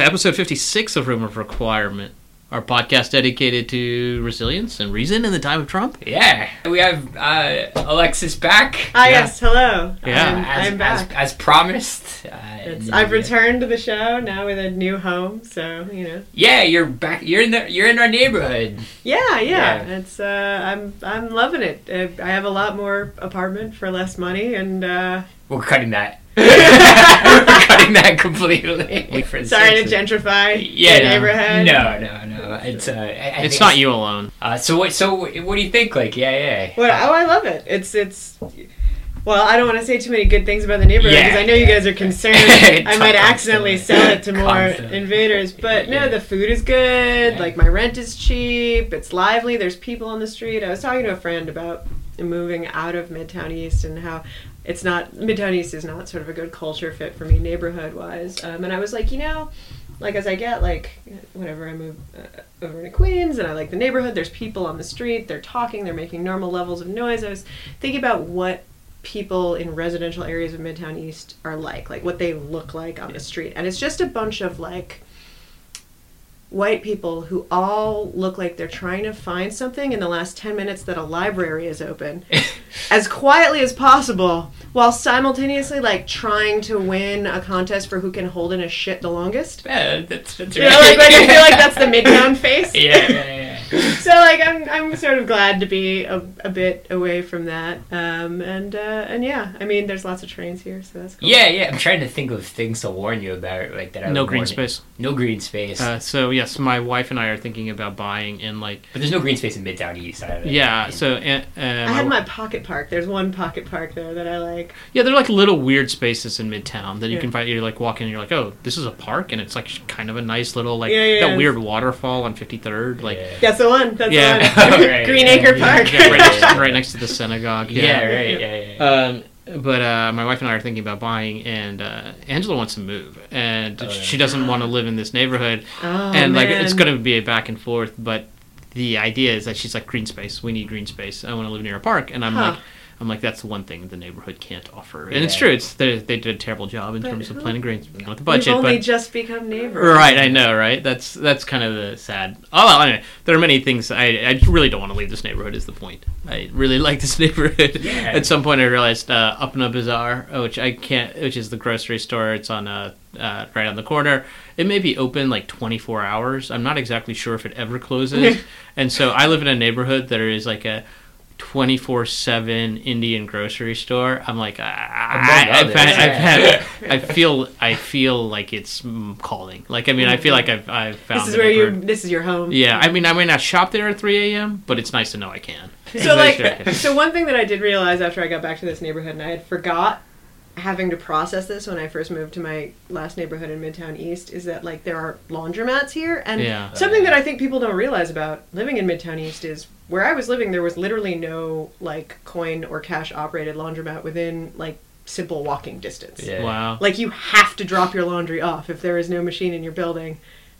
everybody. To episode 56 of Room of Requirement, our podcast dedicated to resilience and reason in the time of Trump. Yeah, we have uh, Alexis back. Ah, Yeah. yes, hello. Yeah. I'm, as, I'm back. As, as promised. Uh, It's, I've returned to the show now with a new home, so you know. Yeah, you're back. You're in the. You're in our neighborhood. Yeah, yeah, Yeah. it's uh, I'm I'm loving it. Uh, I have a lot more apartment for less money, and uh, We're cutting that. We're cutting that completely. For sorry to gentrify Yeah, the no. neighborhood. No, no, no. It's uh, I, I It's think not you alone. Uh, so what? So what do you think? Like, yeah, yeah. Well, oh, I love it. It's it's. Well, I don't want to say too many good things about the neighborhood Yeah, because I know you guys are concerned. I might accidentally sell it to more Constantly. invaders, but no, Yeah. the food is good. Yeah. Like my rent is cheap. It's lively. There's people on the street. I was talking to a friend about moving out of Midtown East and how it's not Midtown East is not sort of a good culture fit for me neighborhood wise. Um, and I was like, you know, like as I get like whenever I move uh, over to Queens and I like the neighborhood, there's people on the street, they're talking, they're making normal levels of noise. I was thinking about what people in residential areas of Midtown East are like, like what they look like on the street. And it's just a bunch of like white people who all look like they're trying to find something in the last 10 minutes that a library is open as quietly as possible while simultaneously like trying to win a contest for who can hold in a shit the longest. Yeah, that's, that's You know, like, like I feel like that's the Midtown face. yeah, yeah, yeah. So like I'm I'm sort of glad to be a, a bit away from that. Um and uh and yeah, I mean there's lots of trains here, so that's cool. Yeah, yeah. I'm trying to think of things to warn you about, like that. I No green warn you. space. No green space. Uh, so, yes, my wife and I are thinking about buying in, like, but there's no green space in Midtown East either. yeah, so, uh, uh, I have my pocket park. There's one pocket park there that I like. Yeah, they're like little weird spaces in Midtown that you Yeah. can find. You're like walking, and you're like, oh, this is a park, and it's like kind of a nice little like Yeah, yeah, that it's- weird waterfall on 53rd, like Yeah. That's the one. That's Yeah. the one. Right, Greenacre yeah, Park. yeah, right, next, right next to the synagogue. Yeah, Yeah. right. Yeah, yeah. Um, but uh, my wife and I are thinking about buying, and uh, Angela wants to move, and Oh, yeah. she doesn't want to live in this neighborhood, Oh, and like it's going to be a back and forth. But the idea is that she's like green space. We need green space. I want to live near a park, and I'm Huh. like. I'm like that's the one thing the neighborhood can't offer, and it's true. It's they, they did a terrible job in But terms of who- planning greens with the budget. We've only but just become neighbors. Right, I know, right? That's that's kind of the sad. Oh, well, anyway, there are many things. I I really don't want to leave this neighborhood. Is the point? I really like this neighborhood. Yeah. At some point, I realized uh, Apna Bazar, uh, which I can't, which is the grocery store. It's on uh, uh, right on the corner. It may be open like 24 hours. I'm not exactly sure if it ever closes. and so I live in a neighborhood that is like a 24 7 Indian grocery store. I'm like, I, I, I've had, I've had, I feel, I feel like it's calling. Like, I mean, I feel like I've, I've found This is where you. This is your home. Yeah, I mean, I may not shop there at 3 a.m., but it's nice to know I can. So Nice to know I like, can. so one thing that I did realize after I got back to this neighborhood, and I had forgot having to process this when I first moved to my last neighborhood in Midtown East, is that like there are laundromats here, and Yeah. something that I think people don't realize about living in Midtown East is where I was living, there was literally no like coin or cash operated laundromat within like simple walking distance. Yeah. Wow. Like you have to drop your laundry off if there is no machine in your building,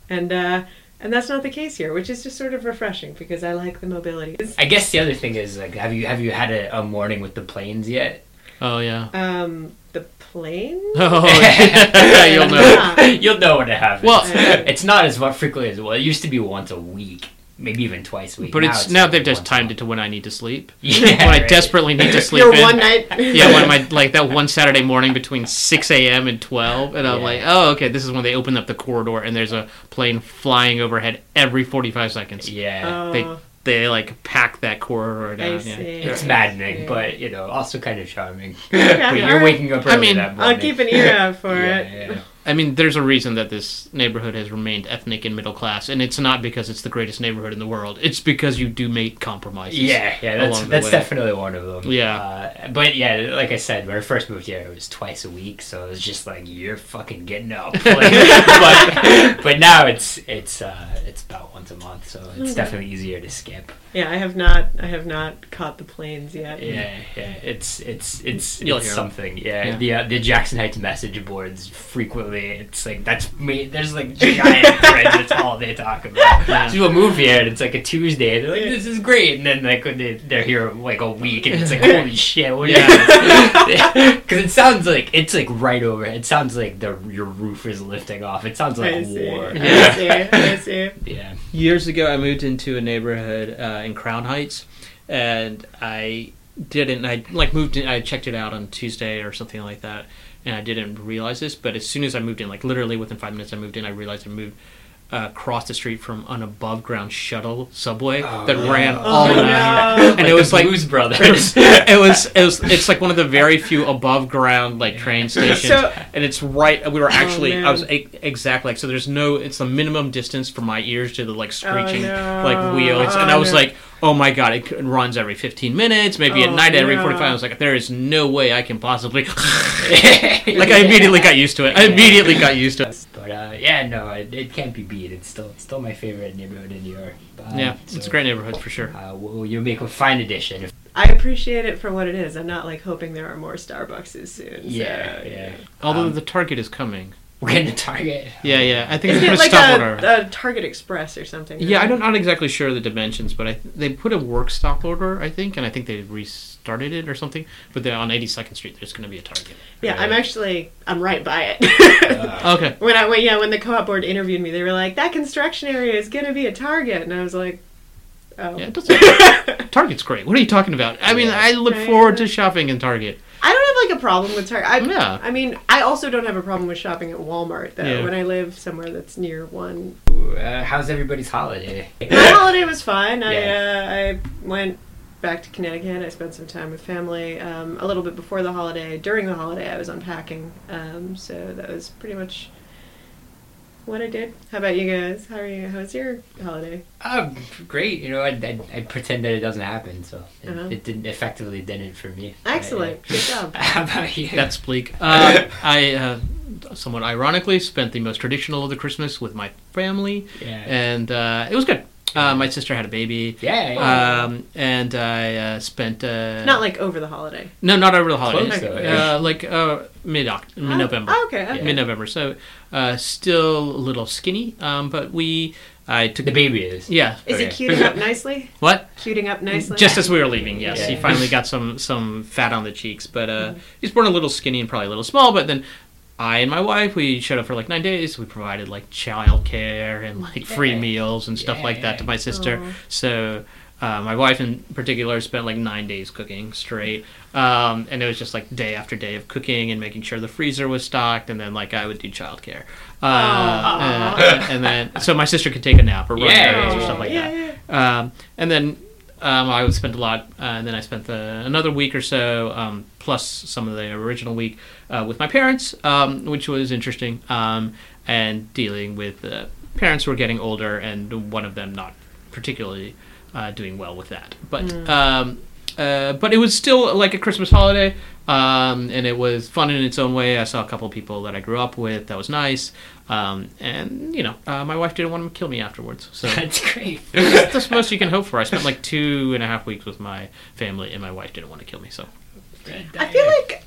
and uh, and that's not the case here, which is just sort of refreshing because I like the mobility. I guess the other thing is like, have you have you had a, a morning with the planes yet? Oh, yeah. Um, the plane. Oh, yeah, you'll know. You'll know when it happens. Well- it's not as frequently as well. It used to be once a week, maybe even twice a week. But it's now like they've just timed month. it to when I need to sleep. Yeah, when I desperately need to sleep Your in. one night. yeah, when my like that one Saturday morning between six a.m. and twelve, and I'm Yeah. like, oh, okay, this is when they open up the corridor and there's a plane flying overhead every forty-five seconds. Yeah, Oh, They they like pack that corridor down. I yeah. see. it's Yeah. maddening, Yeah. but you know, also kind of charming. Okay, but you're alright. waking up I mean, that morning. I'll keep an ear out for yeah, it. Yeah. I mean, there's a reason that this neighborhood has remained ethnic and middle class, and it's not because it's the greatest neighborhood in the world. It's because you do make compromises. Yeah, yeah, that's along the that's way. definitely one of them. Yeah. uh, but yeah, like I said, when I first moved here, it was twice a week, so it was just like you're fucking getting up. Like, but, but now it's it's uh, it's about once a month, so it's Okay. definitely easier to skip. Yeah, I have not. I have not caught the planes yet. Yeah, yeah, it's it's it's You'll it's something. Yeah, Yeah. the uh, the Jackson Heights message boards frequently. It's like that's me. There's like giant threads. That's all they talk about. Yeah. So we'll move here, and it's like a Tuesday. They're like, "This is great," and then like when they, they're here like a week, and it's like, "Holy shit!" What Because it sounds like it's like right over. It sounds like the your roof is lifting off. It sounds like I a see. war. I see. I see. Yeah. Years ago, I moved into a neighborhood uh, Uh, in Crown Heights, and I didn't. I like moved in. I checked it out on Tuesday or something like that, and I didn't realize this. But as soon as I moved in, like literally within five minutes, I moved in. I realized I moved. Uh, across the street from an above ground shuttle subway Oh, that yeah. ran Oh, all no. night, And and Like it was like Blues Brothers. it was it was it's like one of the very few above ground like train stations So- and it's right we were actually man. i was exactly like so there's no it's the minimum distance from my ears to the like screeching no. like wheels and Oh, i was no. like oh my god it runs every 15 minutes maybe at Oh, night every 45 i was like there is no way i can possibly like i immediately got used to it i immediately got used to it But uh, yeah, no, it, it can't be beat. It's still still my favorite neighborhood in New York. Um, yeah it's a great neighborhood for sure Uh, we'll, you'll make a fine addition. I appreciate it for what it is. I'm not like hoping there are more Starbuckses soon. yeah, so, yeah. although Um, the target is coming we're getting a Target. yeah yeah i think Isn't it's it gonna like stop order a, a Target Express or something? Yeah, right? I'm not exactly sure the dimensions, but I they put a work stop order, I think, and I think they restarted it or something. But then on 82nd Street, there's going to be a Target. Yeah, I'm actually I'm right by it. Uh, Okay. when I when, yeah when the co-op board interviewed me, they were like, "That construction area is gonna be a Target," and I was like, "Oh." Yeah, it doesn't- Target's great. What are you talking about? I mean, Yeah. I look Right. forward to shopping in Target. I don't have like a problem with Target. I, Yeah. I mean, I also don't have a problem with shopping at Walmart though. Yeah. When I live somewhere that's near one, uh, how's everybody's holiday? my holiday was fine. I Yeah. uh, I went back to Connecticut. I spent some time with family. Um, a little bit before the holiday, during the holiday, I was unpacking. Um, so that was pretty much what I did. How about you guys? How are you? How's your holiday? Oh, great. You know, I, I, I pretend that it doesn't happen, so it, Uh-huh. it didn't effectively didn't for me. Excellent. Good job. How about you? That's bleak. Uh, I, uh, somewhat ironically, spent the most traditional of the Christmas with my family, yeah. and uh, it was good. Uh, my sister had a baby. yeah. yeah. Um, and I uh, spent uh, Not like over the holiday. no, not over the holidays. Close, though, uh, like uh, mid mid November. Oh, okay. okay. Yeah. mid November. So uh, still a little skinny, um, but we I took the baby is. yeah. Is Okay. he cuting up nicely? What? Cuting up nicely? Just as we were leaving, yes, he finally got some some fat on the cheeks, but uh, he's born a little skinny and probably a little small. But then I and my wife we showed up for like nine days. We provided like child care and like free meals and stuff like that to my sister. Aw. So. Uh, my wife in particular spent like nine days cooking straight, um, and it was just like day after day of cooking and making sure the freezer was stocked, and then like I would do childcare, uh, uh, and then so my sister could take a nap or run Yeah. errands or stuff like yeah, that. Um, and then um, I would spend a lot, uh, and then I spent the, another week or so, um, plus some of the original week, uh, with my parents, um, which was interesting, um, and dealing with uh, parents who were getting older, and one of them not particularly uh, doing well with that. But um, uh, but it was still like a Christmas holiday, um, and it was fun in its own way. I saw a couple of people that I grew up with. That was nice, um, and you know, uh, my wife didn't want to kill me afterwards. So That's great. that's the most you can hope for. I spent like two and a half weeks with my family, and my wife didn't want to kill me. So I feel like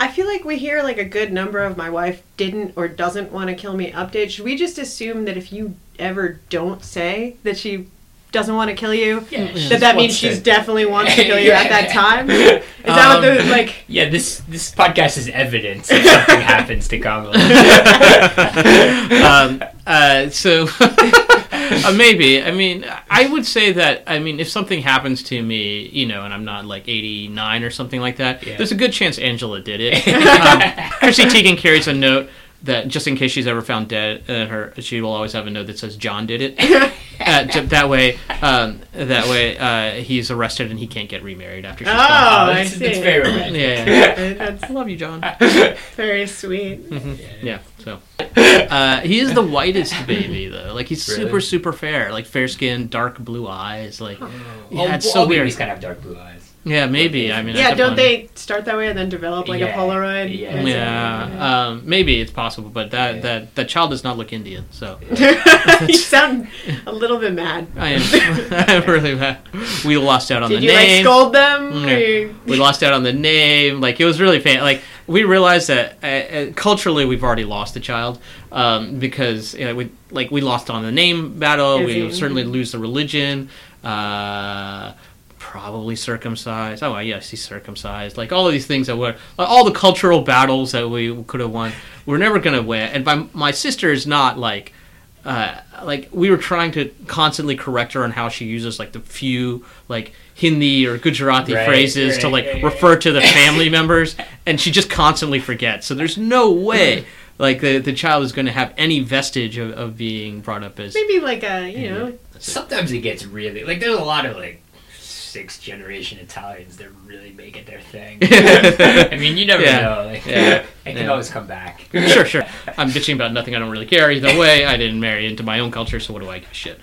I feel like we hear like a good number of my wife didn't or doesn't want to kill me update. Should we just assume that if you ever don't say that she doesn't want to kill you, Yeah, that that means she's definitely wants to kill you at that time? Is that what the like? Yeah, this this podcast is evidence if something happens to Kamala. um, uh, so uh, maybe I mean I would say that I mean if something happens to me, you know, and I'm not like 89 or something like that, Yeah. there's a good chance Angela did it. um, Chrissy Teigen carries a note that just in case she's ever found dead, uh, her she will always have a note that says John did it. uh, j- that way, um, that way uh, he's arrested and he can't get remarried after she's Oh, gone. I that's, see. that's very romantic. Yeah, yeah. That's I love you, John. very sweet. Yeah, so uh, he is the whitest baby though. Like he's super Really? super fair, like fair skin, dark blue eyes. Like yeah, All- it's so all weird. babies kind of have dark blue eyes. Yeah, maybe. I mean, yeah, don't definitely- they start that way and then develop like Yeah, a Polaroid? yeah. as Yeah, um, maybe it's possible, but that Yeah. that that child does not look Indian, so you sound a little bit mad. I am I'm really mad. We lost out on Did the you like name. scold them? Mm, Or yeah. you- we lost out on the name. Like it was really fan. Like we realized that uh, uh, culturally we've already lost the child um, because you know, we like we lost on the name battle. We Izzy. certainly lose the religion. Uh, probably circumcised. Oh, yes, he's circumcised. Like all of these things that were like, all the cultural battles that we could have won. We're never gonna win. And my my sister is not like. Uh, like we were trying to constantly correct her on how she uses like the few like Hindi or Gujarati Right, phrases to like right, refer to the family members, and she just constantly forgets. So there's no way like the the child is going to have any vestige of, of being brought up as Maybe like a you know Sometimes it gets really like there's a lot of like sixth generation Italians that really make it their thing. I mean, you never Yeah. know. Like, Yeah. it can Yeah. always come back. sure, sure. I'm bitching about nothing. I don't really care either way. I didn't marry into my own culture, so what do I give a shit?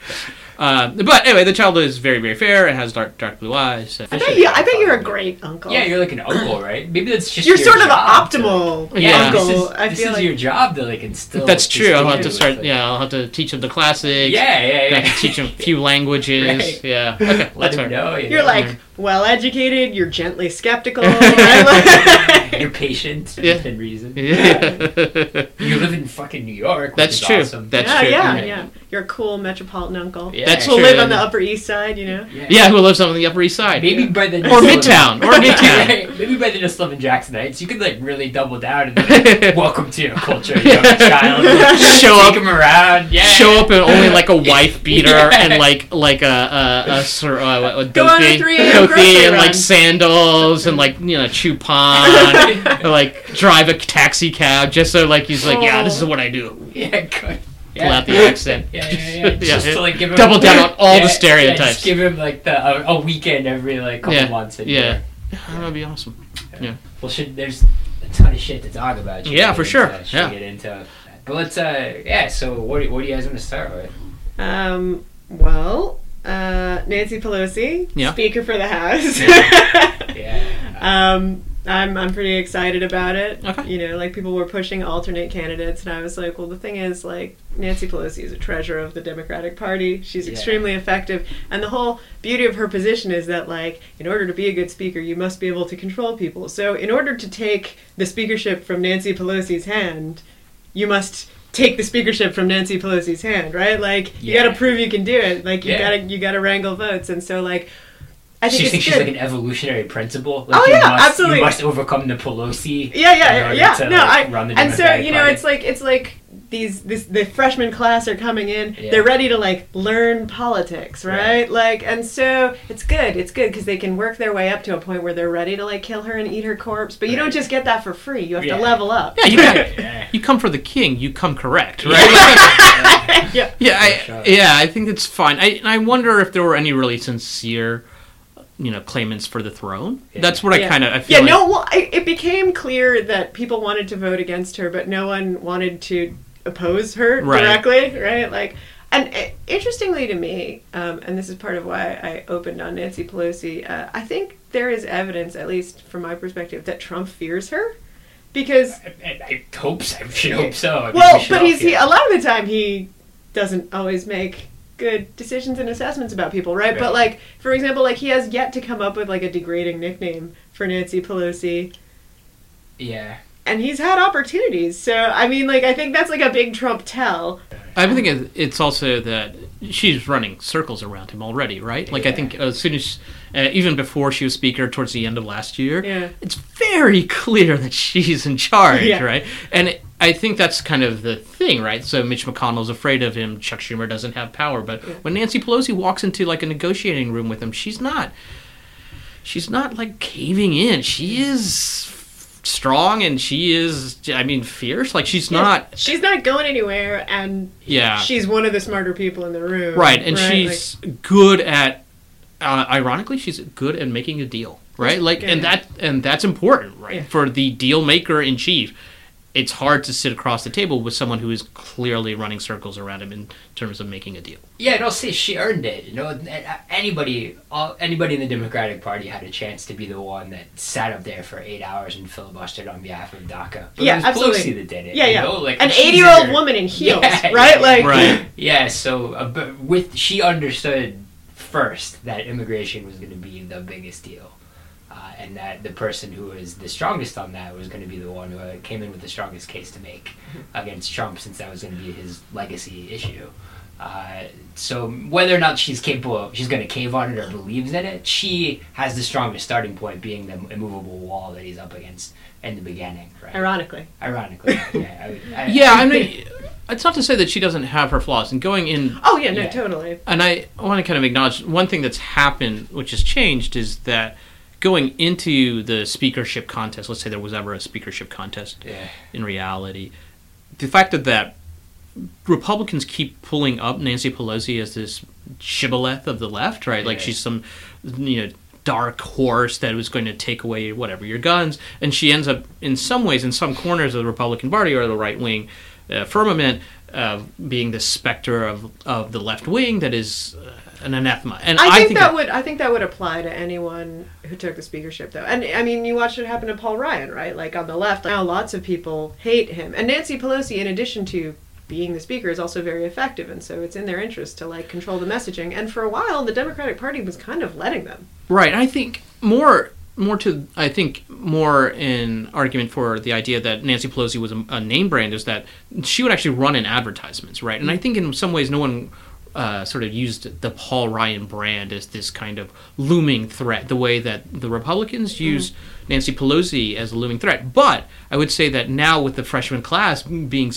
Uh, but anyway, the child is very, very fair and has dark, dark blue eyes. I bet you I bet you're a great uncle. Yeah, you're like an uncle, right? Maybe that's just You're your sort of the job to- optimal Yeah. This uncle. is, I this feel is like your job to like instill. That's true. I'll have to start. like- Yeah, I'll have to teach him the classics. Yeah, yeah, I yeah. have to teach him a few languages. Right. Yeah. Okay, Let that's him fair. know. You you're know? like well educated. You're gently skeptical. you're patient Yeah. within reason. Yeah. You live in fucking New York. which That's is true. Awesome. That's yeah, true. yeah, Yeah. yeah. You're a cool metropolitan uncle. yeah. That's Who true. live on the Upper East Side, you know. Yeah. yeah, who lives on the Upper East Side? Maybe by the Or Midtown, or Midtown. Maybe by the just living Jackson Heights, you could like really double down and be like, welcome to your culture, young child. Show Take up- him around. Yeah. Show up in only like a wife beater Yeah. and like like a a, a, sor- uh, a Go on a dhoti, 3 a.m. dhoti and like run. sandals and like you know chew pan, or, like drive a taxi cab just so like he's like yeah this is what I do. Yeah, good. Pull out the accent. Yeah, yeah, yeah. Yeah, Just yeah. to like give him Double down on all Yeah, the yeah, stereotypes. just give him like the a, a weekend every like couple Yeah, months. and yeah. That would be awesome. Yeah. Well, should there's a ton of shit to talk about. Should Yeah, for sure. into- Yeah. get into. But let's uh yeah. So what do, what do you guys want to start with? Um. Well, uh, Nancy Pelosi, Yeah. Speaker for the House. Yeah. Um, I'm I'm pretty excited about it. Okay. You know, like people were pushing alternate candidates, and I was like, well, the thing is, like Nancy Pelosi is a treasure of the Democratic Party. She's Yeah. extremely effective, and the whole beauty of her position is that, like, in order to be a good speaker, you must be able to control people. So, in order to take the speakership from Nancy Pelosi's hand, you must take the speakership from Nancy Pelosi's hand, right? Like, you got to prove you can do it. Like, you Yeah. gotta you gotta wrangle votes, and so like. I think She it's thinks she's like an evolutionary principle. Like Oh, you yeah, must, absolutely. You must overcome the Pelosi. Yeah, yeah, yeah. to, no, like, I run the and so you know, Party. it's like it's like these this the freshman class are coming in. Yeah. They're ready to like learn politics, right? Right. Like, and so it's good. It's good because they can work their way up to a point where they're ready to like kill her and eat her corpse. But you don't just get that for free. You have Yeah. to level up. Yeah, you Yeah. you come for the king, you come correct, right? yeah. Yeah, I, yeah, I think it's fine. I, I wonder if there were any really sincere, you know, claimants for the throne. Yeah. That's what I Yeah. kind of I Yeah, like, no. Well, I, it became clear that people wanted to vote against her, but no one wanted to oppose her Right. directly, right? Like, and uh, interestingly to me, um, and this is part of why I opened on Nancy Pelosi. Uh, I think there is evidence, at least from my perspective, that Trump fears her, because I, I hope so. I should hope so. I mean, well, we but he's he, a lot of the time he doesn't always make good decisions and assessments about people, right? But like, for example, like he has yet to come up with like a degrading nickname for Nancy Pelosi Yeah. And he's had opportunities. So I mean, like I think that's like a big Trump tell. I think it- it's also that she's running circles around him already, right? Like I think as soon as, uh, even before she was speaker towards the end of last year, Yeah. it's very clear that she's in charge, Yeah. right? And it, I think that's kind of the thing, right? So Mitch McConnell's afraid of him. Chuck Schumer doesn't have power, but when Nancy Pelosi walks into like a negotiating room with him, she's not. She's not like caving in. She is strong and she is. I mean, fierce. Like she's not. She's not going anywhere, and Yeah. she's one of the smarter people in the room. Right, and Like, she's good at. Uh, ironically, she's good at making a deal, right? Like, and Yeah. that and that's important, right, Yeah. for the deal maker in chief. It's hard to sit across the table with someone who is clearly running circles around him in terms of making a deal. Yeah, and I'll say she earned it. You know, anybody, anybody in the Democratic Party had a chance to be the one that sat up there for eight hours and filibustered on behalf of DACA. But Yeah, it was absolutely. Pelosi that did it. Yeah, you yeah. know, like, An she's 80 year old woman in heels, Yeah, right? yeah, Like, Right. Yeah, so uh, but with she understood first that immigration was going to be the biggest deal, uh, and that the person who was the strongest on that was going to be the one who uh, came in with the strongest case to make against Trump, since that was going to be his legacy issue. Uh, so whether or not she's capable, of, she's going to cave on it or believes in it, she has the strongest starting point, being the immovable wall that he's up against in the beginning. Right? Ironically. Ironically, yeah. I, I, Yeah, I mean, it's not to say that she doesn't have her flaws. And going in Oh, yeah, no, Yeah. totally. and I want to kind of acknowledge one thing that's happened, which has changed, is that going into the speakership contest, let's say there was ever a speakership contest yeah. in reality, the fact that that Republicans keep pulling up Nancy Pelosi as this shibboleth of the left, right? Like she's some, you know, dark horse that was going to take away whatever your guns, and she ends up, in some ways, in some corners of the Republican Party or the right wing uh, firmament, uh, being the specter of of the left wing that is uh, an anathema. And I I, think, think that, would I think that would apply to anyone who took the speakership though. And I mean you watched it happen to Paul Ryan, right? Like on the left, now lots of people hate him. And Nancy Pelosi in addition to being the speaker is also very effective and so it's in their interest to like control the messaging. And for a while the Democratic Party was kind of letting them. Right. I think more more to I think more in argument for the idea that Nancy Pelosi was a, a name brand is that she would actually run in advertisements, right? And I mm. think in some ways no one uh, sort of used the Paul Ryan brand as this kind of looming threat, the way that the Republicans use Nancy Pelosi as a looming threat. But I would say that now with the freshman class being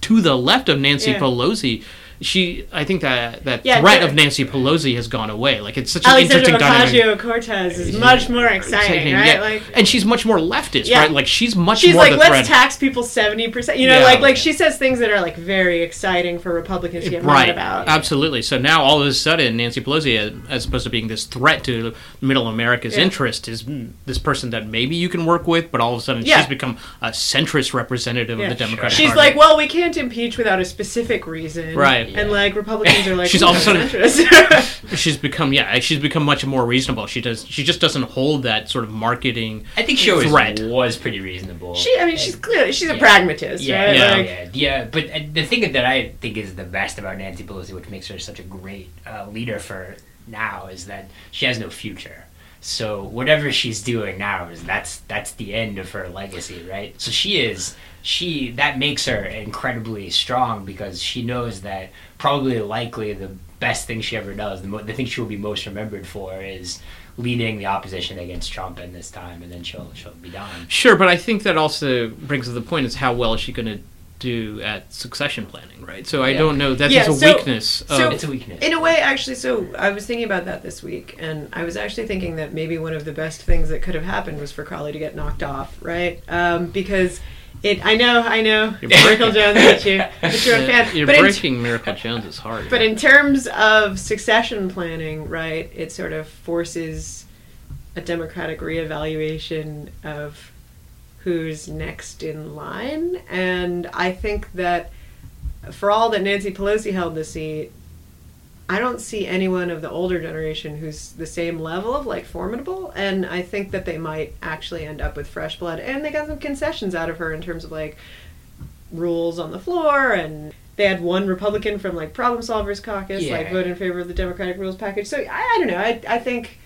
to the left of Nancy Yeah. Pelosi. She, I think that that Yeah, threat of Nancy Pelosi has gone away. Like it's such an Alexandra interesting dynamic. Ocasio Cortez is much more exciting, Exciting, right? yeah. Like and she's much more leftist, Yeah. right? Like she's much She's more like, let's threat. tax people seventy percent. You know, like like she says things that are like very exciting for Republicans to get mad about. absolutely. So now all of a sudden, Nancy Pelosi, as- opposed to being this threat to Middle America's interest, is this person that maybe you can work with, but all of a sudden she's become a centrist representative of the Democratic She's Party. She's like, well, we can't impeach without a specific reason, Right. And like Republicans are like, She's "Ooh, all of a sudden- she's become yeah, she's become much more reasonable. She does she just doesn't hold that sort of marketing. I think she always Threat. was pretty reasonable. she, I mean, she's clearly she's a pragmatist, yeah, right? yeah, Like, yeah, yeah. But uh, the thing that I think is the best about Nancy Pelosi, which makes her such a great uh, leader for now, is that she has no future. So whatever she's doing now is that's that's the end of her legacy, right? So she is she that makes her incredibly strong because she knows that probably likely the best thing she ever does, the, mo- the thing she will be most remembered for is leading the opposition against Trump in this time, and then she'll she'll be done. Sure, but I think that also brings to the point is how well is she going to do at succession planning, right? So I Yeah. don't know. That's Yeah, a so- weakness. so- It's a weakness. in a way, actually, so I was thinking about that this week, and I was actually thinking that maybe one of the best things that could have happened was for Crowley to get knocked off, right? Um, because it, I know, I know, You're Miracle Jones hit you, but you're a fan. You're but in- breaking Miracle Jones is hard. But in terms of succession planning, right, it sort of forces a democratic reevaluation of who's next in line. And I think that for all that Nancy Pelosi held the seat, I don't see anyone of the older generation who's the same level of like formidable. And I think that they might actually end up with fresh blood. And they got some concessions out of her in terms of like rules on the floor and they had one Republican from like Problem Solvers Caucus like vote in favor of the Democratic rules package. So I, I don't know. I, I think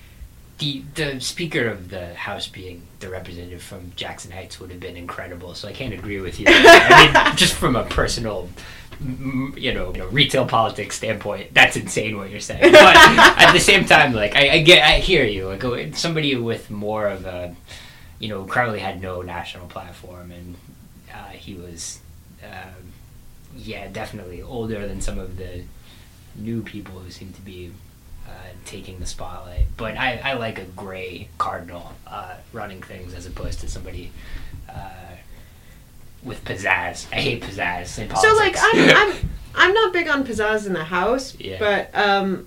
the the speaker of the house being the representative from Jackson Heights would have been incredible. So I can't agree with you. I mean, just from a personal, you know, you know, retail politics standpoint, that's insane what you're saying. But at the same time, like I, I get, I hear you. Like uh, somebody with more of a, you know, Crowley had no national platform, and uh, he was, um, yeah, definitely older than some of the new people who seem to be uh, taking the spotlight. But I, I like a gray cardinal uh, running things as opposed to somebody uh, with pizzazz. I hate pizzazz in politics. so. Like I'm I'm I'm not big on pizzazz in the house, Yeah. but um,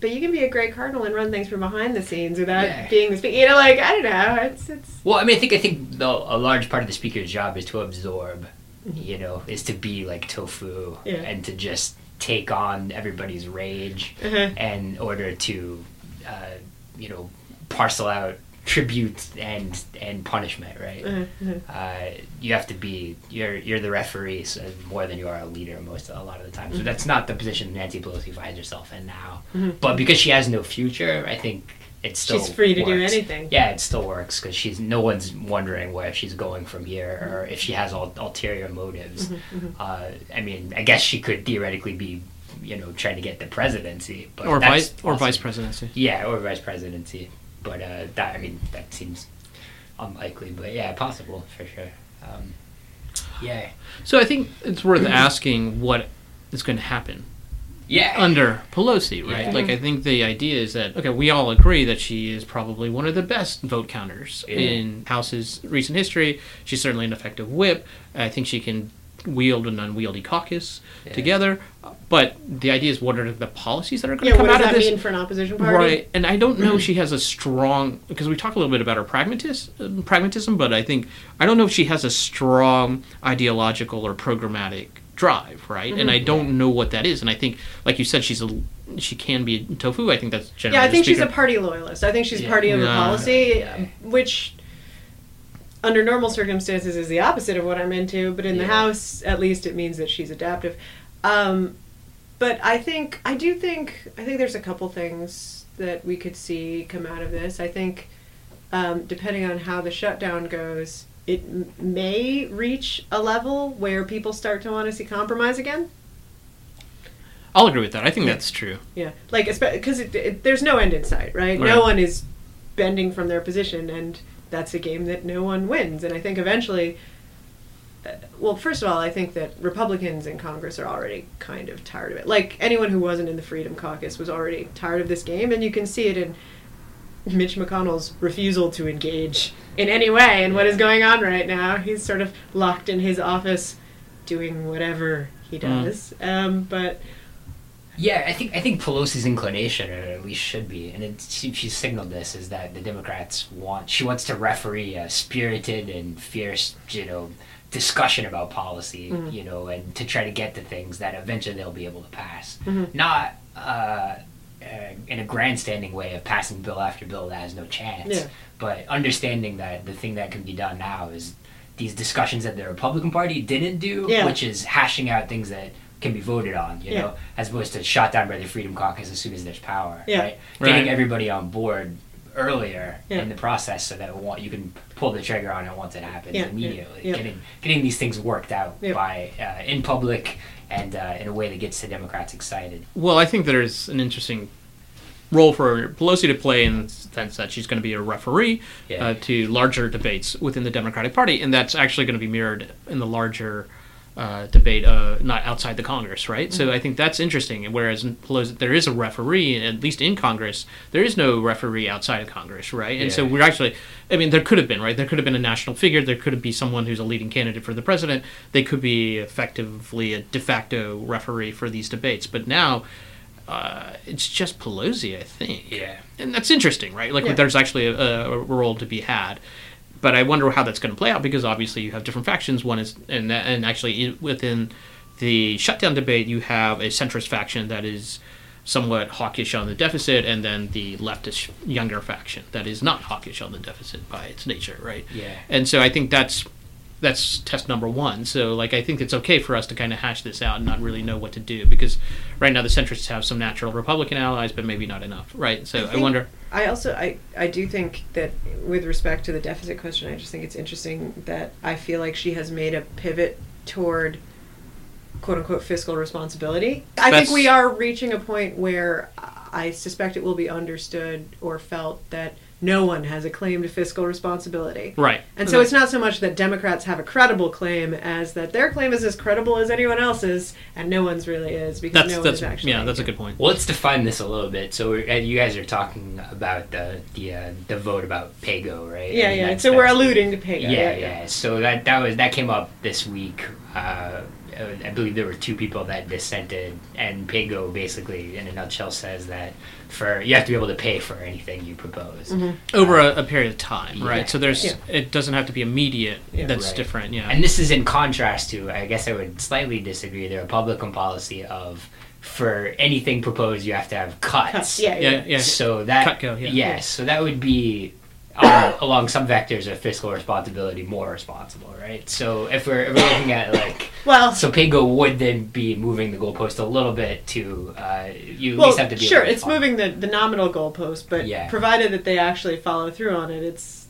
but you can be a great cardinal and run things from behind the scenes without Yeah. being the speaker. You know, like I don't know. It's it's Well, I mean, I think I think the, a large part of the speaker's job is to absorb, you know, is to be like tofu Yeah. and to just take on everybody's rage uh in order to, uh, you know, parcel out tribute and and punishment, right? uh-huh. Uh, you have to be you're you're the referee so more than you are a leader most a lot of the time. Mm-hmm. So that's not the position Nancy Pelosi finds herself in now. Mhm. But because she has no future, I think it still she's free to do works. anything. Yeah, it still works because she's no one's wondering where she's going from here or if she has ul- ulterior motives. Mm-hmm, Uh, I mean, I guess she could theoretically be, you know, trying to get the presidency, but or that's vice or vice presidency. Yeah, or vice presidency, but uh, that I mean that seems unlikely, but yeah, possible for sure. Um, yeah, So I think it's worth asking what is going to happen yeah, under Pelosi, right? Yeah. Like I think the idea is that okay, we all agree that she is probably one of the best vote counters Yeah. in House's recent history. She's certainly an effective whip. I think she can wield an unwieldy caucus Yeah. together. But the idea is what are the policies that are going to what come out of this? mean for an opposition party? Right, and I don't know if she has a strong because we talk a little bit about her pragmatism, pragmatism, but I think I don't know if she has a strong ideological or programmatic drive, right? And I Mm-hmm. don't know what that is. And I think, like you said, she's a she can be tofu. I think that's generally. Yeah, I think she's a party loyalist. I think she's Yeah. party over Yeah. policy, Yeah. which under normal circumstances is the opposite of what I'm into, but in the house at least it means that she's adaptive. Um, but I think I do think I think there's a couple things that we could see come out of this. I think um, depending on how the shutdown goes, it m- may reach a level where people start to want to see compromise again. I'll agree with that. I think Yeah. that's true. Yeah, like because it, it, there's no end in sight, right? Right. No one is bending from their position, and that's a game that no one wins. And I think eventually, uh, well, first of all, I think that Republicans in Congress are already kind of tired of it. Like anyone who wasn't in the Freedom Caucus was already tired of this game, and you can see it in Mitch McConnell's refusal to engage in any way in what is going on right now. He's sort of locked in his office, doing whatever he Mm. does. Um, but Yeah, I think I think Pelosi's inclination, or at least should be, and it, she, she signaled this, is that the Democrats want she wants to referee a spirited and fierce, you know, discussion about policy, Mhm. you know, and to try to get to things that eventually they'll be able to pass, Mhm. not uh, uh, in a grandstanding way of passing bill after bill that has no chance, Yeah. but understanding that the thing that can be done now is these discussions that the Republican Party didn't do, Yeah. which is hashing out things that can be voted on, you Yeah. know, as opposed to shot down by the Freedom Caucus as soon as there's power, Yeah. right? Getting everybody on board earlier Yeah. in the process so that wa- you can pull the trigger on it once it happens Yeah, yeah, immediately. yeah. Getting getting these things worked out Yeah. by uh, in public and uh, in a way that gets the Democrats excited. Well, I think there's an interesting role for Pelosi to play in the sense that she's going to be a referee Yeah. uh, to larger debates within the Democratic Party, and that's actually going to be mirrored in the larger uh, debate, uh, not outside the Congress, right? So I think that's interesting. And Whereas Pelosi, there is a referee, at least in Congress, there is no referee outside of Congress, right? And so we're actually, I mean, there could have been, right? There could have been a national figure. There could be someone who's a leading candidate for the president. They could be effectively a de facto referee for these debates. But now, uh, it's just Pelosi, I think. Yeah. And that's interesting, right? Like, Yeah. there's actually a, a role to be had. But I wonder how that's going to play out because obviously you have different factions. One is, and and actually within the shutdown debate, you have a centrist faction that is somewhat hawkish on the deficit, and then the leftist younger faction that is not hawkish on the deficit by its nature, right? Yeah. And so I think that's that's test number one. So like I think it's okay for us to kind of hash this out and not really know what to do because right now the centrists have some natural Republican allies, but maybe not enough, right? So I, think- wonder. I also I, I do think that with respect to the deficit question, I just think it's interesting that I feel like she has made a pivot toward quote unquote fiscal responsibility. I That's- think we are reaching a point where I suspect it will be understood or felt that no one has a claim to fiscal responsibility. Right. And so it's not so much that Democrats have a credible claim as that their claim is as credible as anyone else's, and no one's really is because that's no one that's is actually. yeah, that's a good point. Well, let's define this a little bit. So we're, uh, you guys are talking about the the uh, the vote about PAYGO, right? Yeah, And yeah. that's- So we're alluding to pay. yeah, yeah, So that that was that came up this week. Uh, I believe there were two people that dissented, and PAYGO basically, in a nutshell, says that for you have to be able to pay for anything you propose. Mm-hmm. over a, a period of time, right? Yeah. So there's Yeah. it doesn't have to be immediate. Yeah. That's Right. different. Yeah. And this is in contrast to, I guess I would slightly disagree, the Republican policy of for anything proposed you have to have cuts. Cuts, yeah, yeah. yeah, yeah. So that CUTGO, yeah. yes, so that would be um, along some vectors of fiscal responsibility more responsible, right? So if we're, if we're looking at like Well, so PAYGO would then be moving the goalpost a little bit to uh, you at well, least have to be sure, it's moving the, the nominal goalpost, but Yeah. provided that they actually follow through on it, it's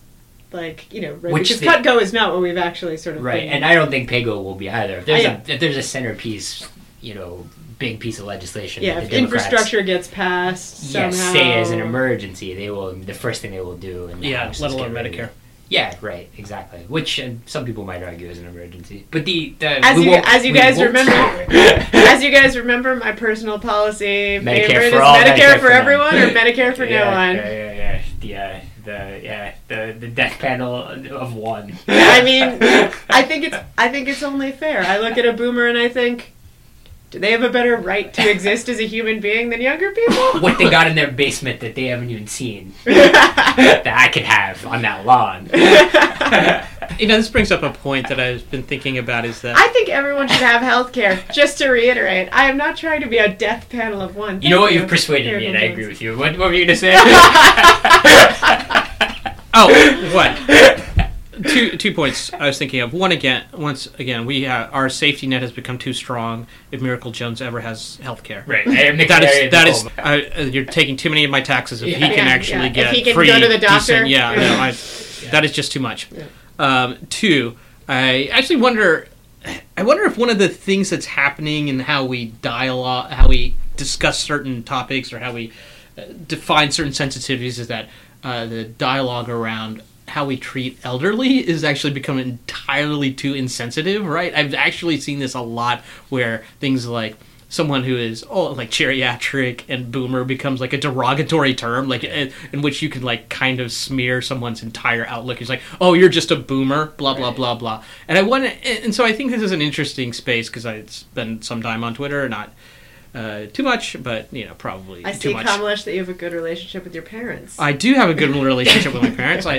like you know, right? Which because they- CUTGO is not what we've actually sort of right, been- and I don't think PAYGO will be either. If there's I- a if there's a centerpiece, you know, big piece of legislation. yeah, that if the Democrats- infrastructure gets passed yes, somehow, say as an emergency, they will. The first thing they will do, in the yeah, let alone get rid of Medicare. Yeah, right, exactly. Which uh, some people might argue is an emergency, but the, the As you- as you guys remember- As you guys remember, my personal policy Medicare favorite for is all, Medicare, Medicare for for everyone or Medicare for yeah, no one. Yeah, yeah, yeah. The, uh, the yeah the the death panel of one. I mean, I think it's I think it's only fair. I look at a boomer and I think, do they have a better right to exist as a human being than younger people? what they got in their basement that they haven't even seen that I could have on that lawn. You know, this brings up a point that I've been thinking about is that I think everyone should have health care. Just to reiterate, I am not trying to be a death panel of one. You know what? You've persuaded Here me, and I agree with you. What, what were you gonna say? oh what two two points I was thinking of. One again, once again, we have, our safety net has become too strong. If Miracle Jones ever has health care, right. I am the That canary is in the that is uh, uh, you're taking too many of my taxes. If he can Yeah, actually yeah. If get he can free, go to the doctor. decent, yeah, no, I, Yeah. that is just too much. Yeah. Um, two, I actually wonder. I wonder if one of the things that's happening in how we dialogue, how we discuss certain topics, or how we uh, define certain sensitivities, is that uh, the dialogue around how we treat elderly is actually becoming entirely too insensitive. Right? I've actually seen this a lot where things like someone who is oh like geriatric and boomer becomes like a derogatory term like in, eh, in which you can like kind of smear someone's entire outlook it's like oh you're just a boomer blah blah Right. blah blah and i want to and so i think this is an interesting space because i spend some time on twitter and not uh, too much but you know probably I too see, much Kamalesh, that you have a good relationship with your parents. I do have a good relationship with my parents. I,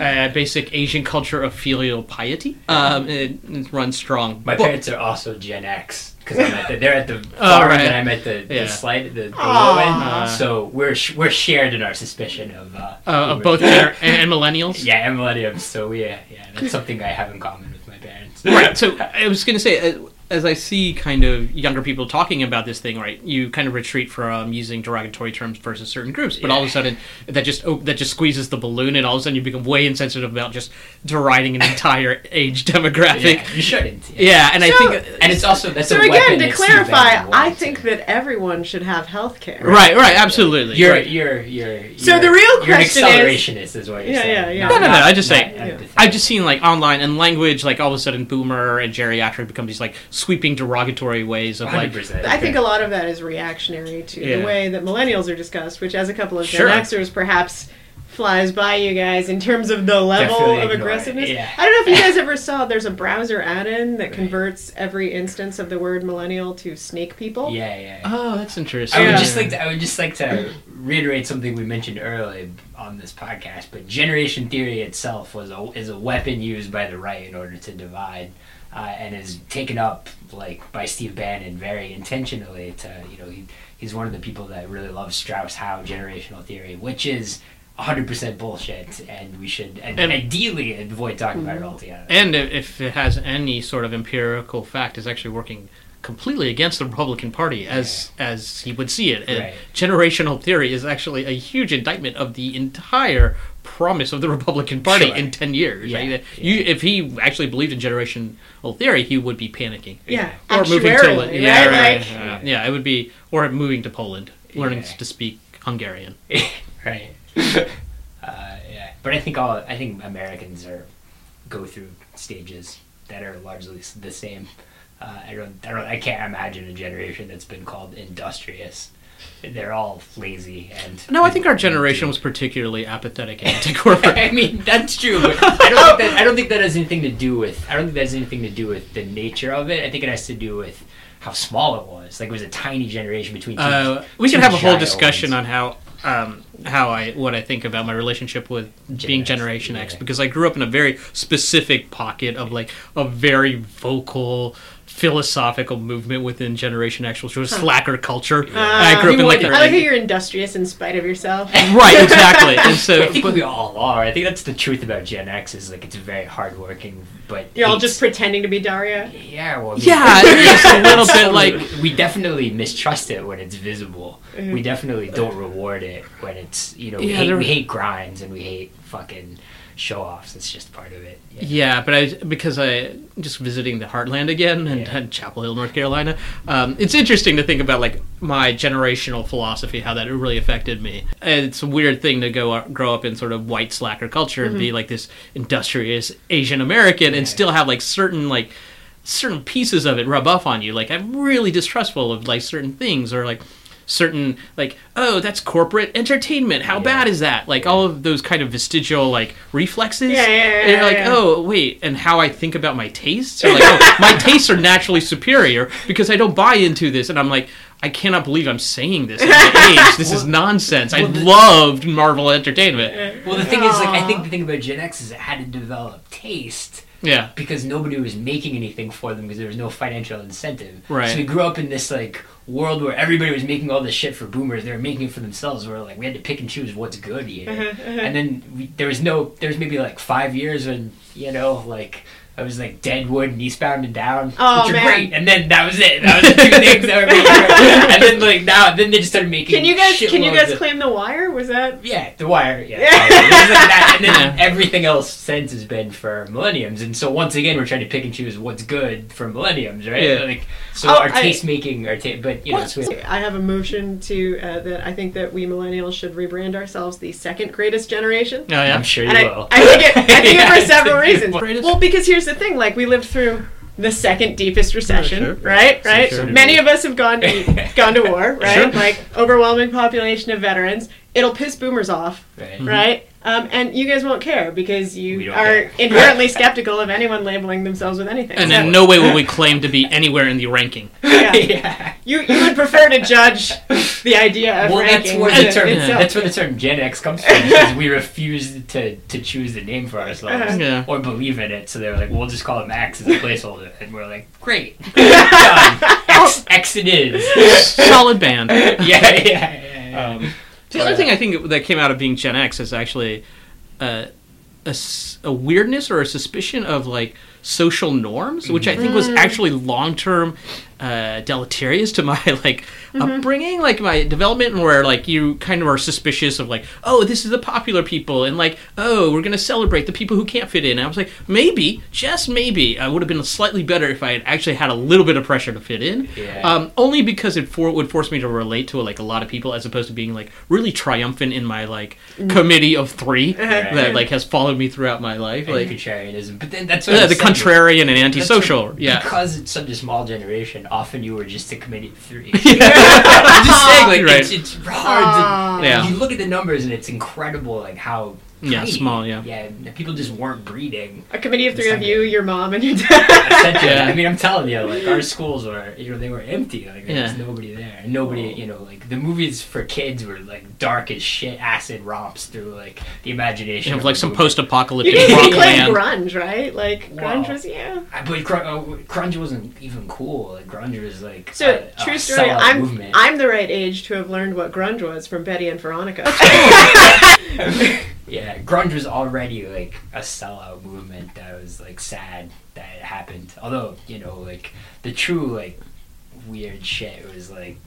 a basic Asian culture of filial piety. Um, it, it runs strong. My But- parents are also Gen X because I'm at the, they're at the Oh, farm right. and I'm at the, Yeah. the slide the, the low end. Uh, so we're sh- we're shared in our suspicion of uh, uh, of both gener- and, and millennials. Yeah, and millennials. So we, yeah, yeah, that's something I have in common with my parents. right. So I was going to say, uh, as I see kind of younger people talking about this thing, right, you kind of retreat from using derogatory terms versus certain groups, but all of a sudden that just oh, that just squeezes the balloon, and all of a sudden you become way insensitive about just deriding an entire age demographic. Yeah, you shouldn't. Yeah, and I think and it's also that's so a again, to clarify, I wants. think that everyone should have health care. right, right, absolutely. You're right. you're you're. So you're- the real you're an question is- accelerationist, is, what you're Yeah, saying. yeah, yeah. Not- No, no, no, not- I just not say- empathy. I've just seen like online and language, like all of a sudden boomer and geriatric become these like sweeping derogatory ways of like 100%. I think a lot of that is reactionary to Yeah. the way that millennials are discussed, which, as a couple of Sure. Gen Xers, perhaps flies by you guys in terms of the level Definitely of aggressiveness. yeah. I don't know if you guys ever saw. There's a browser add-in that converts every instance of the word millennial to snake people. Yeah, yeah. yeah. Oh, that's interesting. I would Yeah. just like to, I would just like to reiterate something we mentioned earlier on this podcast. But generation theory itself was a, is a weapon used by the right in order to divide, uh, and is taken up like by Steve Bannon very intentionally. To you know, he, he's one of the people that really loves Strauss Howe generational theory, which is. 100% bullshit, and we should and And- ideally avoid talking about it altogether. And if- if it has any sort of empirical fact, is actually working completely against the Republican Party as as he would see it. And Right. generational theory is actually a huge indictment of the entire promise of the Republican Party Sure. in ten years. Yeah, right? yeah. You, if he actually believed in generational theory, he would be panicking. Yeah, Or moving to yeah, right? right, Like- yeah, yeah, it would be or moving to Poland, learning Yeah. to speak Hungarian. right. uh, yeah, but I think all I think Americans are go through stages that are largely the same. Uh, I don't, I don't, I can't imagine a generation that's been called industrious they're all lazy and. No, I think our generation was particularly apathetic and anti-corporate. I mean that's true, but I don't think that I don't think that has anything to do with I don't think that has anything to do with the nature of it. I think it has to do with how small it was. Like it was a tiny generation between two. Uh, we can have a whole discussion ones. on how um, how I what I think about my relationship with Gen being X, Generation X yeah. because I grew up in a very specific pocket of like a very vocal philosophical movement within Generation X, which was slacker culture. And I grew up in like the I like how you're industrious in spite of yourself. right, exactly. And so, I think but- we all are. I think that's the truth about Gen X is like it's very hardworking, but You're all just pretending to be Daria. yeah, well, I mean- yeah, it's a little bit like we definitely mistrust it when it's visible. Mhm. We definitely don't reward it when it's you know we, Yeah, hate, we hate grinds and we hate fucking show offs. It's just part of it. Yeah, but I because I just visiting the Heartland again and, Yeah. and Chapel Hill, North Carolina. Um, it's interesting to think about like my generational philosophy, how that really affected me. And it's a weird thing to go grow up in sort of white slacker culture and be like this industrious Asian American and still have like certain like certain pieces of it rub off on you. Like I'm really distrustful of like certain things or like certain like oh that's corporate entertainment. How Yeah. bad is that? Like all of those kind of vestigial like reflexes. Yeah, yeah, yeah, and you're like yeah. oh wait and how i think about my tastes? Or like oh my tastes are naturally superior because i don't buy into this. And i'm like i cannot believe i'm saying this at my age. This is nonsense. I well, the- loved marvel entertainment. Well, the thing is, like, I think the thing about Gen X is it had to develop taste yeah because nobody was making anything for them because there was no financial incentive. Right. So we grew up in this like world where everybody was making all this shit for boomers. They were making it for themselves. Where like we had to pick and choose what's good here. Uh-huh, And then we, there was no. There was maybe like five years when you know like. I was like Deadwood and Eastbound and Down, Oh, which are man. great, and then that was it. That was the two things that were making it. And then like now, then they just started making. Can you guys can you guys of- claim the wire? Was that yeah, The Wire. Yeah, Yeah. Like that, and then Yeah. everything else since has been for millenniums. And so once again, we're trying to pick and choose what's good for millenniums, right? Yeah. Like so, Oh, our I- taste making, our ta- but you know, so I have a motion to uh, that I think that we millennials should rebrand ourselves the second greatest generation. oh yeah I'm sure you And I, will. I think it, I think Yeah, it for several reasons. Greatest- Well, because here's the thing: like we lived through the second deepest recession, sure. right? So Right. sure Many of us have gone to gone to war, right? Sure. Like overwhelming population of veterans. It'll piss boomers off, right. right? Um, and you guys won't care because you are care. inherently skeptical of anyone labeling themselves with anything. and So, in no way will we claim to be anywhere in the ranking yeah. yeah. You you would prefer to judge the idea of Well, that's ranking where the it- term itself. that's where the term Gen X comes from because we refuse to, to choose the name for ourselves Uh-huh. Yeah. or believe in it. So they were like, "We'll just call it Max as a placeholder," and we're like, "Great, done. X, X it is." solid band yeah, yeah, yeah. yeah. Um, the other thing I think that came out of being Gen X is actually uh, a, a weirdness or a suspicion of like social norms, which I think was actually long term uh, deleterious to my like upbringing, like my development, and where like you kind of are suspicious of like, oh, this is the popular people, and like, oh, we're gonna celebrate the people who can't fit in. And I was like, maybe, just maybe, I would have been slightly better if I had actually had a little bit of pressure to fit in. Yeah. Um, only because it for, would force me to relate to like a lot of people, as opposed to being like really triumphant in my like committee of 3 Right. that like has followed me throughout my life. and Like contrarianism. But then that's what uh, the saying. contrarian and antisocial. what- yeah. Because it's such a small generation, often you were just a committee of three. I'm just saying, like, Right. it's, it's hard to. Yeah. You look at the numbers and it's incredible, like, how. Yeah, small, yeah. Yeah, people just weren't breeding. A committee of three of Sunday. you, your mom, and your dad. Essentially, Yeah. I mean, I'm telling you, like, our schools were, you know, they were empty. Like, there was nobody there. And nobody, you know, like, the movies for kids were, like, dark as shit, acid romps through, like, the imagination. You have of like some movie. Post-apocalyptic didn't rock think like grunge, right? Like grunge Wow. was yeah. I, But gr- uh, grunge wasn't even cool. Like, grunge was, like, So a, a true story. I'm movement. I'm the right age to have learned what grunge was from Betty and Veronica. yeah, grunge was already like a sellout movement that was like sad that it happened. Although you know, like the true like weird shit was like,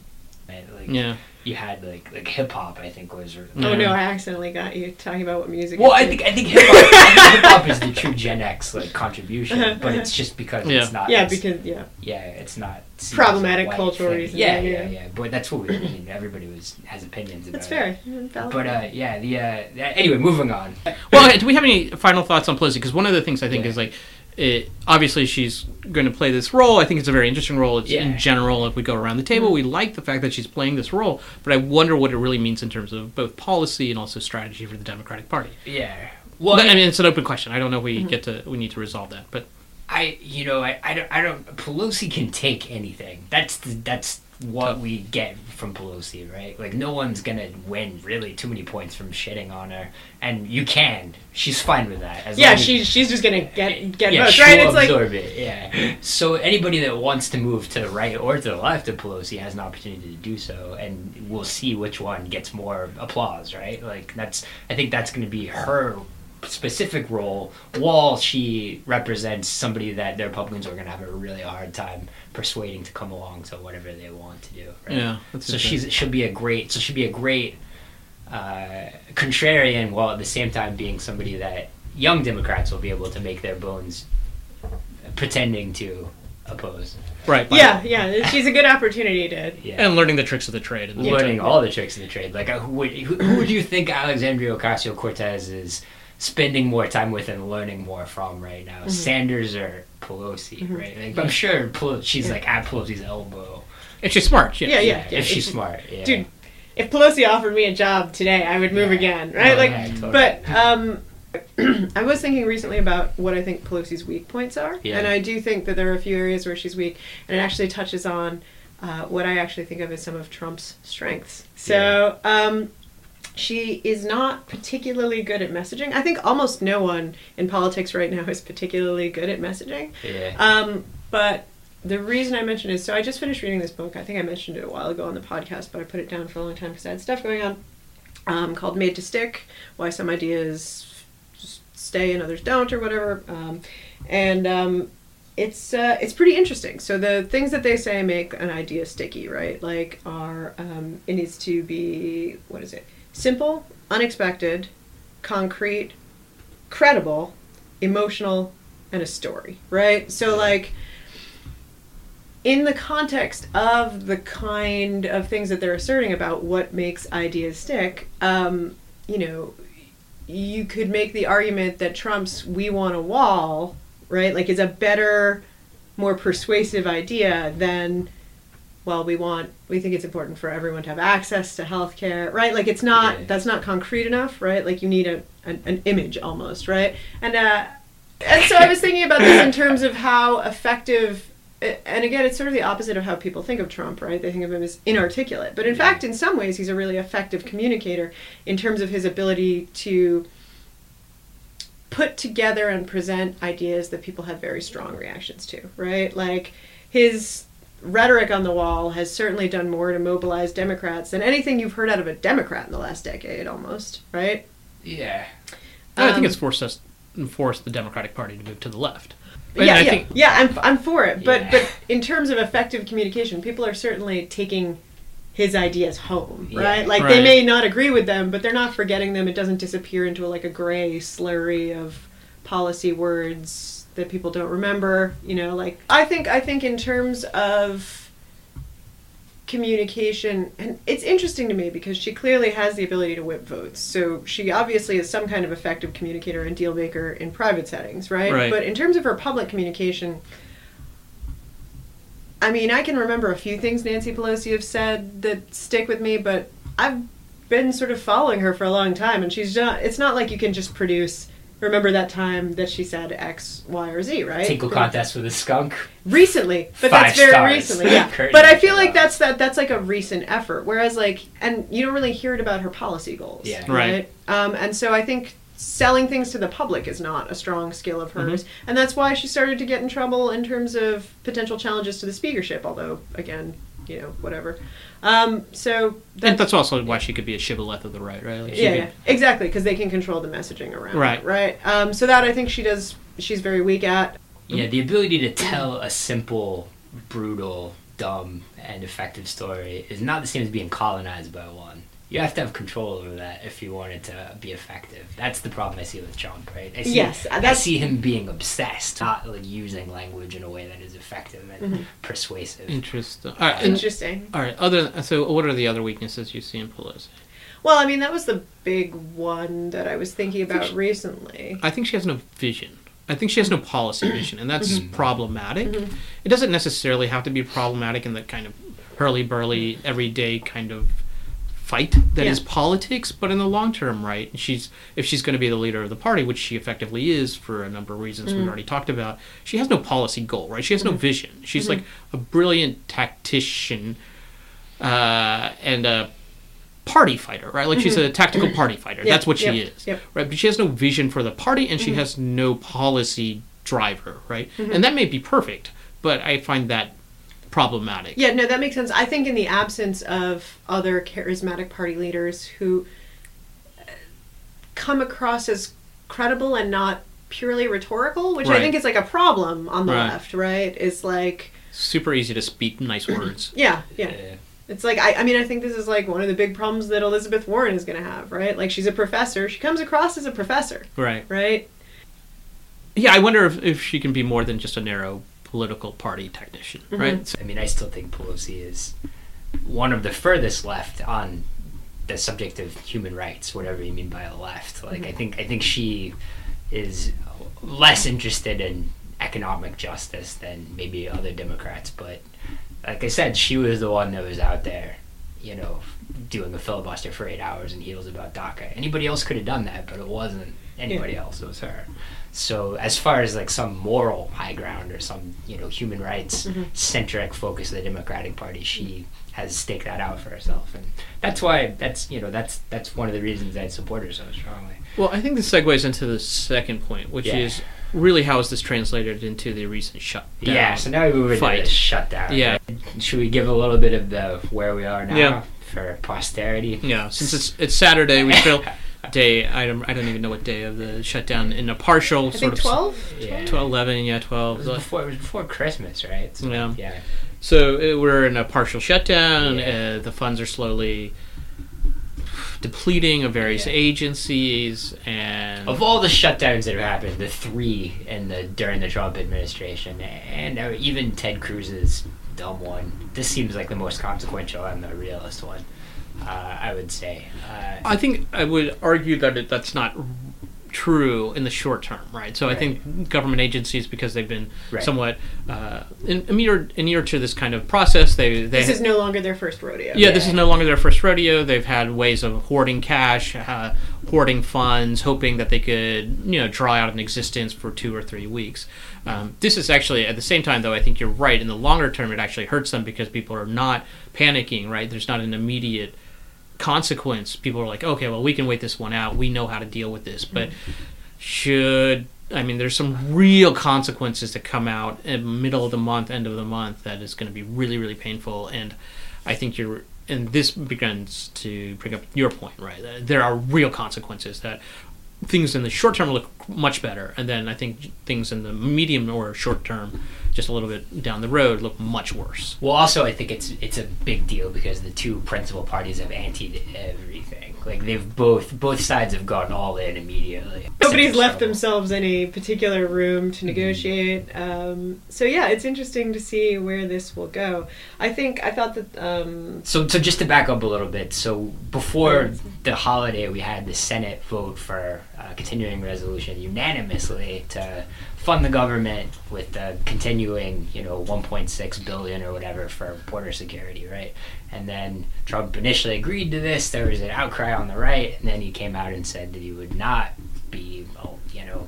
man, like Yeah. you had like like hip hop. I think was. oh no, I accidentally got you talking about what music. Well, is. I think I think hip hop hip hop is the true Gen X like contribution, but it's just because Yeah. it's not. yeah, it's- because yeah, yeah, it's not seen Problematic white cultural reasons, Yeah, yeah, yeah, yeah. yeah. But that's what we. I mean, everybody was has opinions about. that's fair. Valid. But uh, yeah, the uh, anyway, moving on. Well, do we have any final thoughts on Pelosi? Because one of the things I think Yeah. is like, it obviously she's going to play this role. I think it's a very interesting role. It's Yeah. in general, if we go around the table, mm-hmm. we like the fact that she's playing this role, but I wonder what it really means in terms of both policy and also strategy for the Democratic Party. Yeah. Well, Well, I mean, it's an open question. I don't know if we mm-hmm. get to we need to resolve that, but I you know I, I don't I don't Pelosi can take anything. That's the, that's what we get from Pelosi, right? Like no one's gonna win really too many points from shitting on her, and you can. She's fine with that. As Yeah, she's she's just gonna get get yeah, votes, right? It's like absorb it. Yeah. So anybody that wants to move to the right or to the left of Pelosi has an opportunity to do so, and we'll see which one gets more applause. Right? Like that's. I think that's to be her specific role while she represents somebody that the Republicans are going to have a really hard time persuading to come along to whatever they want to do. Right? yeah. So she's she'll be a great so she'll be a great uh, contrarian while at the same time being somebody that young Democrats will be able to make their bones pretending to oppose. right. by- yeah, yeah. She's a good opportunity to. Yeah. and learning the tricks of the trade. in the Learning all the tricks of the trade. Like, uh, who would, who, who would you think Alexandria Ocasio Cortez is spending more time with and learning more from right now? Sanders or Pelosi, right? Like, I'm sure Pel- she's like at Pelosi's elbow. If she's smart, yeah. Yeah, yeah. if she's it's- smart. Yeah. Dude, if Pelosi offered me a job today, I would move Yeah. again, right? Oh, like, yeah, totally. but um, I was thinking recently about what I think Pelosi's weak points are, Yeah. and I do think that there are a few areas where she's weak, and it actually touches on uh, what I actually think of as some of Trump's strengths. So. Um, she is not particularly good at messaging. I think almost no one in politics right now is particularly good at messaging. yeah. Um, but the reason I mentioned is so I just finished reading this book. I think I mentioned it a while ago on the podcast, but I put it down for a long time because I had stuff going on. Um, called "Made to Stick: Why Some Ideas Stay and Others Don't" or whatever. Um, and um, it's uh, it's pretty interesting. So the things that they say make an idea sticky, right? Like, are um, it needs to be what is it? Simple, unexpected, concrete, credible, emotional, and a story, right? So like in the context of the kind of things that they're asserting about what makes ideas stick, um, you know, you could make the argument that Trump's "We Want a Wall," right, like is a better, more persuasive idea than, well, we want, we think it's important for everyone to have access to health care, right? Like it's not, Yeah. that's not concrete enough, right? Like you need a an, an image almost, right? And uh, and so I was thinking about this in terms of how effective. And again, it's sort of the opposite of how people think of Trump, right? They think of him as inarticulate. But in Yeah. fact, in some ways, he's a really effective communicator in terms of his ability to put together and present ideas that people have very strong reactions to, right? Like his rhetoric on the wall has certainly done more to mobilize Democrats than anything you've heard out of a Democrat in the last decade, almost, right? yeah. I think Um, it's forced us forced the Democratic Party to move to the left. yeah, I yeah, think- yeah. I'm I'm for it, but Yeah. but in terms of effective communication, people are certainly taking his ideas home, Yeah. right? Like they may not agree with them, but they're not forgetting them. It doesn't disappear into a, like a gray slurry of policy words that people don't remember. You know, like I think I think in terms of communication and it's interesting to me because she clearly has the ability to whip votes so she obviously is some kind of effective communicator and deal maker in private settings right, Right. but in terms of her public communication i mean i can remember a few things nancy pelosi have said that stick with me but i've been sort of following her for a long time and she's not it's not like you can just produce remember that time that she said x y or z right Tinkle contest with a skunk. recently but Five that's very stars. recently yeah Curtain but i feel like that's that that's like a recent effort whereas like and you don't really hear it about her policy goals Yeah. Right. um, and so i think selling things to the public is not a strong skill of hers Mm-hmm. and that's why she started to get in trouble in terms of potential challenges to the speakership although again you know whatever um, so And that's also why she could be a shibboleth of the right, right? Like she yeah, could- yeah, exactly, because they can control the messaging around. Right. it, right. Um, so that I think she does. She's very weak at. Yeah, the ability to tell a simple, brutal, dumb, and effective story is not the same as being colonized by one. You have to have control over that if you want it to be effective. That's the problem I see with Trump, right? I see, Yes, I see him being obsessed, not like using language in a way that is effective and Mm-hmm. persuasive. Interesting. Uh, all right. and- Interesting. all right. Other so, what are the other weaknesses you see in Pelosi? Well, I mean, that was the big one that I was thinking about recently. I think she has no vision. I think she has no policy vision, and that's hmm. problematic. Mm-hmm. It doesn't necessarily have to be problematic in the kind of hurly burly, everyday kind of fight that is Yeah. politics, but in the long term, right? She's if she's going to be the leader of the party, which she effectively is for a number of reasons we've already talked about. She has no policy goal, right? She has no vision. She's like a brilliant tactician uh, and a party fighter, right? Like she's a tactical party fighter. Mm-hmm. Yep, That's what she yep, is, yep. Mm-hmm. right? But she has no vision for the party, and she has no policy driver, right? Mm-hmm. And that may be perfect, but I find that problematic. Yeah, no, that makes sense. I think in the absence of other charismatic party leaders who come across as credible and not purely rhetorical, which I think is like a problem on the Right. left, right? Is like, Super easy to speak nice words. yeah, yeah. Yeah. It's like I, I mean I think this is like one of the big problems that Elizabeth Warren is going to have, right? Like she's a professor. She comes across as a professor, Right. right? Yeah, I wonder if, if she can be more than just a narrow political party technician, Mm-hmm. right? So- I mean, I still think Pelosi is one of the furthest left on the subject of human rights, whatever you mean by the left. Like, I think I think she is less interested in economic justice than maybe other Democrats. But like I said, she was the one that was out there, you know, doing a filibuster for eight hours and heels about DACA. Anybody else could have done that, but it wasn't anybody else. It was her. So as far as like some moral high ground or some you know human rights mm-hmm. centric focus of the Democratic Party, she has staked that out for herself, and that's why that's you know that's that's one of the reasons I support her so strongly. Well, I think this segues into the second point, which Yeah. is really how is this translated into the recent shutdown? Yeah. So now we move into fight. the shutdown. Yeah. Should we give a little bit of the where we are now Yeah. for posterity? Yeah, since it's it's Saturday, we still day. I don't I don't even know what day of the shutdown in a partial I sort think of twelve. Yeah. 12, 11, yeah, It twelve. was before it was before Christmas, right? So, Yeah. Yeah. So uh, we're in a partial shutdown. Yeah. Uh, the funds are slowly depleting of various Yeah. agencies, and Of all the shutdowns that have happened, the three in the during the Trump administration, and uh, even Ted Cruz's dumb one, this seems like the most consequential and the realist one. Uh, I would say. Uh, I think I would argue that it, that's not true in the short term, right? So I think government agencies, because they've been Right. somewhat uh, in, immune immune to this kind of process, they they This is no longer their first rodeo. Yeah, this is no longer their first rodeo. They've had ways of hoarding cash, uh, hoarding funds, hoping that they could, you know, draw out an existence for two or three weeks. Um, this is actually, at the same time, though, I think you're right. In the longer term, it actually hurts them because people are not panicking, right? There's not an immediate consequence. People are like, okay, well, we can wait this one out. We know how to deal with this. But should I mean, there's some real consequences that come out in middle of the month, end of the month, that is going to be really, really painful. And I think you're, and this begins to bring up your point, right? There are real consequences that things in the short term look much better, and then I think things in the medium or short term, just a little bit down the road, look much worse. Well, also, I think it's it's a big deal because the two principal parties have antied everything. Like they've both both sides have gone all in immediately. Nobody's left Trouble. themselves any particular room to negotiate. Um, so yeah, it's interesting to see where this will go. I think I thought that um, So, so just to back up a little bit, so before the holiday, we had the Senate vote for a continuing resolution unanimously to fund the government with the continuing, you know, 1.6 billion or whatever for border security, right? And then Trump initially agreed to this. There was an outcry on the right, and then he came out and said that he would not be, you know,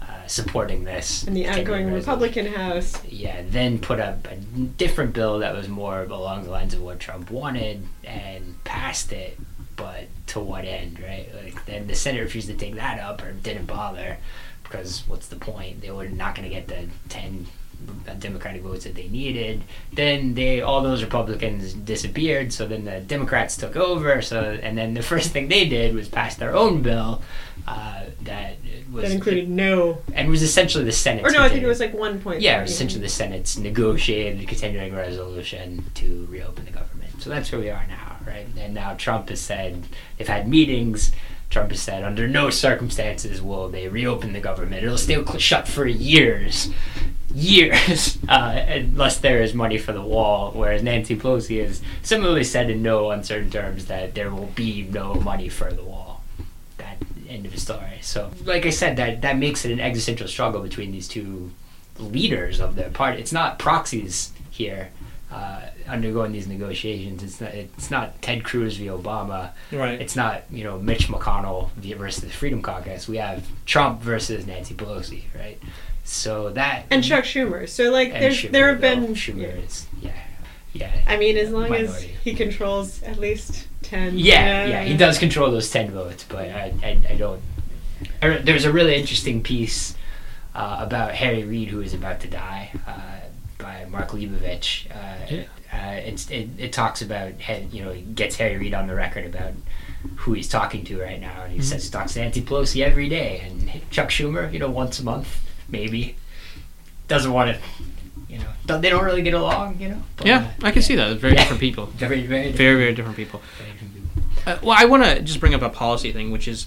uh, supporting this. in the outgoing Republican House, yeah, then put up a different bill that was more along the lines of what Trump wanted and passed it, but to what end, right? Like then the Senate refused to take that up or didn't bother because what's the point? They were not going to get the ten Democratic votes that they needed. Then they all those Republicans disappeared, so then the Democrats took over. So and then the first thing they did was pass their own bill uh, that was that included no, and was essentially the Senate. or no, I think it was like one point. Yeah, essentially the Senate's negotiated continuing resolution to reopen the government. So that's where we are now, right? And now Trump has said they've had meetings. Trump has said under no circumstances will they reopen the government. It'll stay cl- shut for years, years, uh, unless there is money for the wall. Whereas Nancy Pelosi has similarly said in no uncertain terms that there will be no money for the wall. That end of the story. So, like I said, that that makes it an existential struggle between these two leaders of their party. It's not proxies here uh, undergoing these negotiations. It's not. It's not Ted Cruz v. Obama. Right. It's not you know Mitch McConnell v- versus the Freedom Caucus. We have Trump versus Nancy Pelosi, right? So that and Chuck Schumer. So like and there's Schumer, there have though. been Schumer yeah. is yeah yeah I mean as long as he controls at least 10 Yeah, yeah, he does control those ten votes, but I, I, I don't. I, there's a really interesting piece uh, about Harry Reid who is about to die uh, by Mark Leibovich. Uh, Yeah. uh, it, it talks about you know he gets Harry Reid on the record about who he's talking to right now, and he Mhm. says he talks to Nancy Pelosi every day, and Chuck Schumer, you know, once a month maybe. Doesn't want to, you know, don't, they don't really get along, you know. but, Yeah, I can see that. Very Yeah. different people. Very, very, Very, very different people. very different people. Uh, well, I want to just bring up a policy thing, which is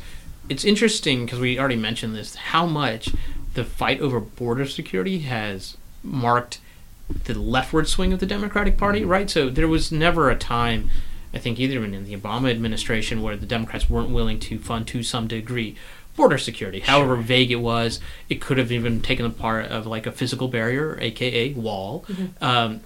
it's interesting because we already mentioned this how much the fight over border security has marked the leftward swing of the Democratic Party, right? So there was never a time, I think, either in the Obama administration where the Democrats weren't willing to fund to some degree border security. However vague it was, it could have even taken the part of like a physical barrier, aka wall. Um,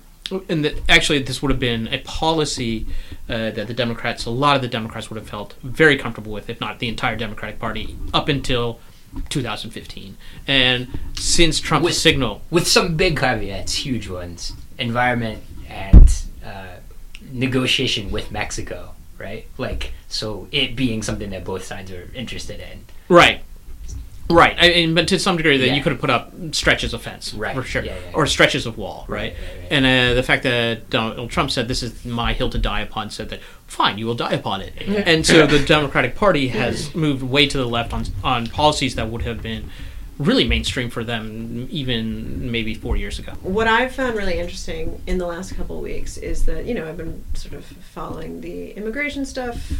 and that actually this would have been a policy uh, that the Democrats, a lot of the Democrats would have felt very comfortable with, if not the entire Democratic Party, up until 2015. And since Trump's With- signal, with some big caveats, huge ones. Environment and uh, negotiation with Mexico, right? Like, so it being something that both sides are interested in. right, right, I, and, but to some degree that Yeah. you could have put up stretches of fence, Right, for sure, yeah, yeah, or stretches of wall, right? Right, right, right. And uh, the fact that Donald Trump said this is my hill to die upon, said that fine, you will die upon it, and so the Democratic Party has moved way to the left on on policies that would have been really mainstream for them even maybe four years ago. What I've found really interesting in the last couple of weeks is that, you know, I've been sort of following the immigration stuff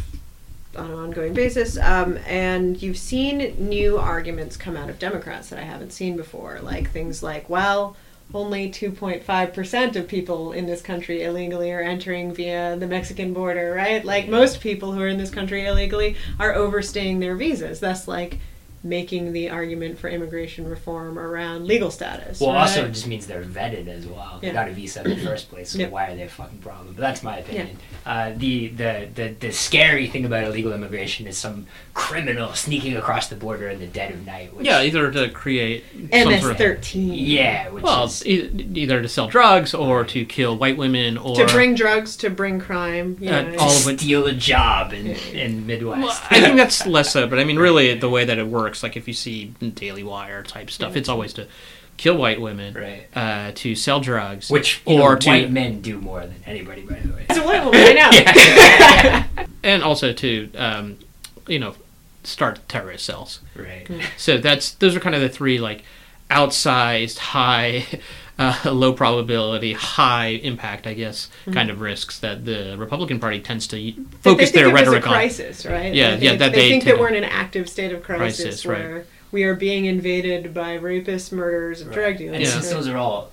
on an ongoing basis, um, and you've seen new arguments come out of Democrats that I haven't seen before, like things like, well, only 2.5% of people in this country illegally are entering via the Mexican border, right? Like most people who are in this country illegally are overstaying their visas. That's like making the argument for immigration reform around legal status. Well, right? also it just means they're vetted as well. They Yeah. got a visa in the first place, so Yeah. why are they a fucking problem? But that's my opinion. Uh, the, the the the scary thing about illegal immigration is some criminal sneaking across the border in the dead of night. Which, Yeah, either to create some MS sort of 13. yeah, which well, is e- either to sell drugs or to kill white women or To bring drugs, to bring crime. You Uh, all to of it- steal a job in in Midwest. Well, I think that's less so, but I mean, really, the way that it works, like if you see Daily Wire type stuff, it's always to kill white women, Right. uh, to sell drugs, Which you or know, to white men do more than anybody, by the way. It's a white woman, I know. Yeah. and also to, um, you know, start terrorist cells. right. So that's those are kind of the three like outsized, high, uh, low probability, high impact, I guess, kind of risks that the Republican Party tends to focus they their think it was rhetoric a on. crisis, right? Yeah, They yeah, think- that they, they think tend that we're in an active state of crisis, Crisis, right. where we are being invaded by rapists, murderers, and drug dealers. And Yeah. since those are all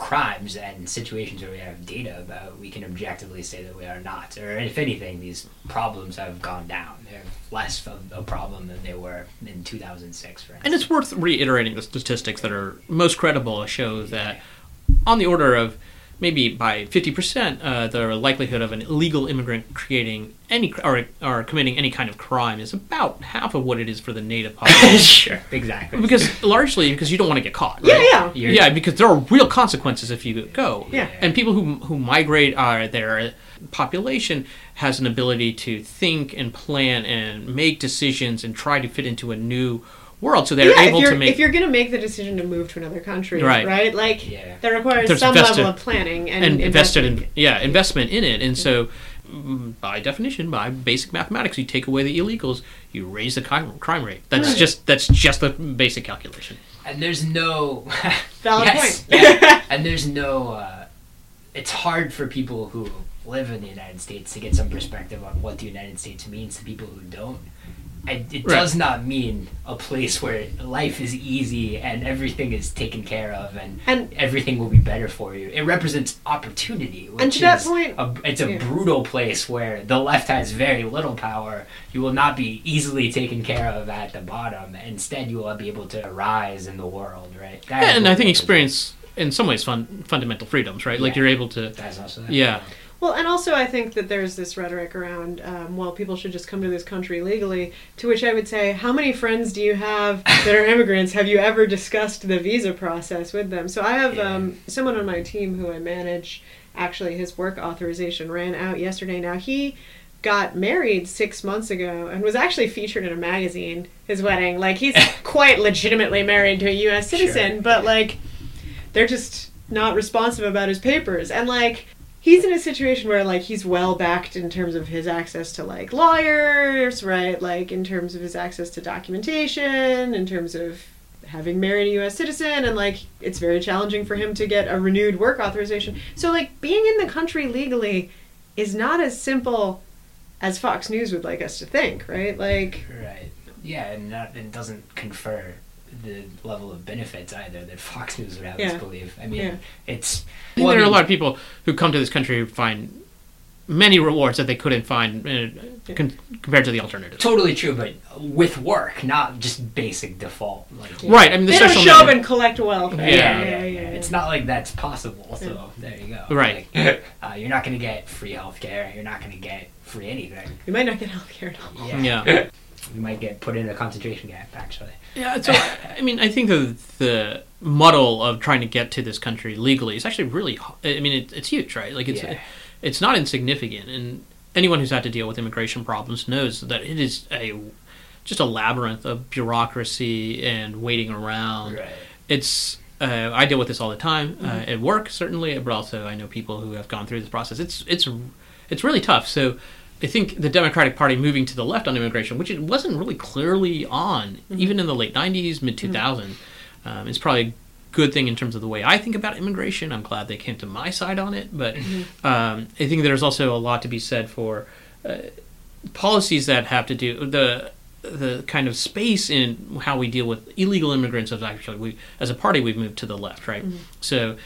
crimes and situations where we have data about, we can objectively say that we are not. Or if anything, these problems have gone down. They're less of a problem than they were in 2006, for instance. And it's worth reiterating the statistics that are most credible show that on the order of maybe by 50%, uh, the likelihood of an illegal immigrant creating any or, or committing any kind of crime is about half of what it is for the native population. sure, exactly. because largely because you don't want to get caught. Yeah, yeah. You're- Yeah, because there are real consequences if you go. Yeah. And people who who migrate are their population has an ability to think and plan and make decisions and try to fit into a new world. So they're yeah, able if you're, to make if you're going to make the decision to move to another country, Right. right? Like Yeah. that requires There's some invested- level of planning and, and invested investment. in yeah investment in it and so mm, by definition by basic mathematics you take away the illegals you raise the crime, crime rate that's Right. just that's just the basic calculation and there's no Valid yes, point. yeah. and there's no uh, it's hard for people who live in the united states to get some perspective on what the united states means to people who don't I, it Right. does not mean a place where life is easy and everything is taken care of and, And- everything will be better for you. It represents opportunity. Which And to that is point- a, it's a yeah. brutal place where the left has very little power. You will not be easily taken care of at the bottom. Instead, you will be able to rise in the world, right? That is and I think experience in some ways fun, fundamental freedoms, right? Like you're able to. That's also that. yeah, Well, and also I think that there's this rhetoric around, um, well, people should just come to this country legally. To which I would say, how many friends do you have that are immigrants? Have you ever discussed the visa process with them? So I have Yeah. um, someone on my team who I manage. Actually, his work authorization ran out yesterday. Now he got married six months ago and was actually featured in a magazine. His wedding, like he's quite legitimately married to a U.S. citizen, Sure. but like they're just not responsive about his papers and like he's in a situation where like he's well backed in terms of his access to like lawyers right? Like in terms of his access to documentation in terms of having married a us citizen and like it's very challenging for him to get a renewed work authorization. So like being in the country legally is not as simple as fox news would like us to think right? Like Right. Yeah, and not, it doesn't confer the level of benefits either that Fox News would have Yeah. us believe. I mean, Yeah. it's. I think well, I there are a lot of people who come to this country who find many rewards that they couldn't find uh, con- compared to the alternative. Totally true, but with work, not just basic default. Like, Right. I mean, the they don't social show up and collect welfare Yeah. yeah, yeah, yeah. It's not like that's possible. So there you go. Right. Like, uh, you're not going to get free healthcare. You're not going to get free anything. you might not get health care at all Yeah. You might get put in a concentration camp. Actually. Yeah, so I mean, I think the the muddle of trying to get to this country legally is actually really. I mean, it, it's huge, right? Like it's Yeah. it's not insignificant, and anyone who's had to deal with immigration problems knows that it is a just a labyrinth of bureaucracy and waiting around. Right. It's uh, I deal with this all the time uh, at work, certainly, but also I know people who have gone through this process. It's it's it's really tough. So I think the Democratic Party moving to the left on immigration, which it wasn't really clearly on, even in the late '90s, mid 2000, um, is probably a good thing in terms of the way I think about immigration. I'm glad they came to my side on it, but um, I think there's also a lot to be said for uh, policies that have to do the the kind of space in how we deal with illegal immigrants is actually we as a party we've moved to the left right? So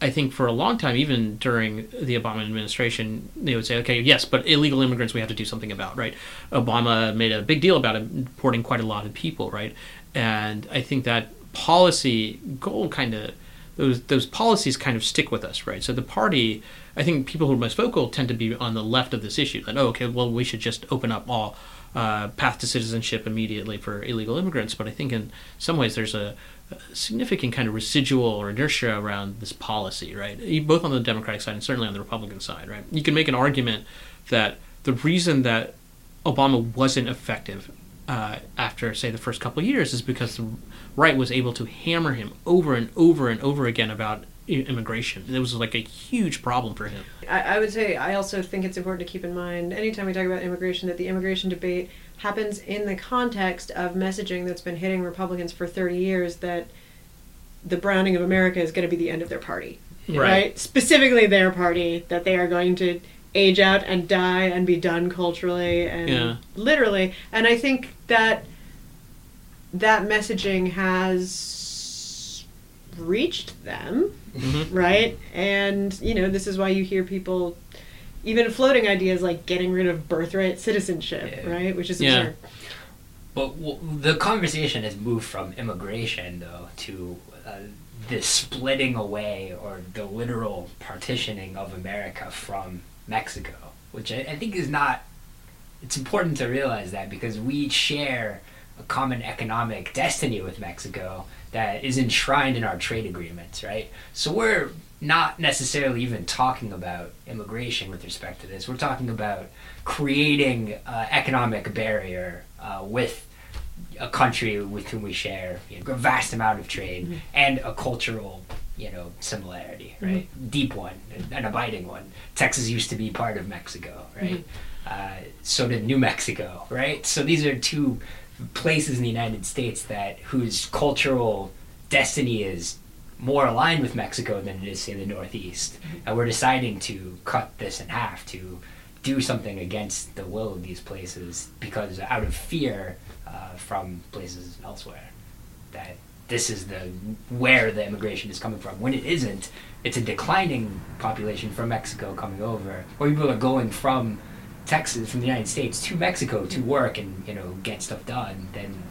i think for a long time even during the obama administration they would say okay yes but illegal immigrants we have to do something about right obama made a big deal about importing quite a lot of people right and i think that policy goal kind of those those policies kind of stick with us, right? So the party, I think people who are most vocal tend to be on the left of this issue. That oh, okay, well, we should just open up all uh, path to citizenship immediately for illegal immigrants. But I think in some ways there's a, a significant kind of residual or inertia around this policy, right? Both on the Democratic side and certainly on the Republican side, right? You can make an argument that the reason that Obama wasn't effective uh, after, say, the first couple years is because the right was able to hammer him over and over and over again about immigration. It was like a huge problem for him. I, I would say I also think it's important to keep in mind anytime we talk about immigration that the immigration debate happens in the context of messaging that's been hitting Republicans for 30 years that the browning of America is going to be the end of their party. Right. Specifically their party, that they are going to age out and die and be done culturally and Yeah. literally. And I think that that messaging has reached them Mhm. right? And you know, this is why you hear people even floating ideas like getting rid of birthright citizenship, Yeah. right? Which is Yeah. absurd. But w- the conversation has moved from immigration, though, to uh, this splitting away or the literal partitioning of America from Mexico, which I, I think is not. It's important to realize that because we share a common economic destiny with Mexico that is enshrined in our trade agreements, right? So we're not necessarily even talking about immigration with respect to this. We're talking about creating uh, economic barrier uh, with a country with whom we share you know, a vast amount of trade and a cultural you know similarity right? Deep one an abiding one. Texas used to be part of mexico right? Uh, so did new mexico right? So these are two places in the united states that whose cultural destiny is more aligned with mexico than it is say the northeast and we're deciding to cut this in half to do something against the will of these places because out of fear uh, from places elsewhere that this is the where the immigration is coming from. When it isn't it's a declining population from mexico coming over or people are going from texas from the united states to mexico to work and you know get stuff done then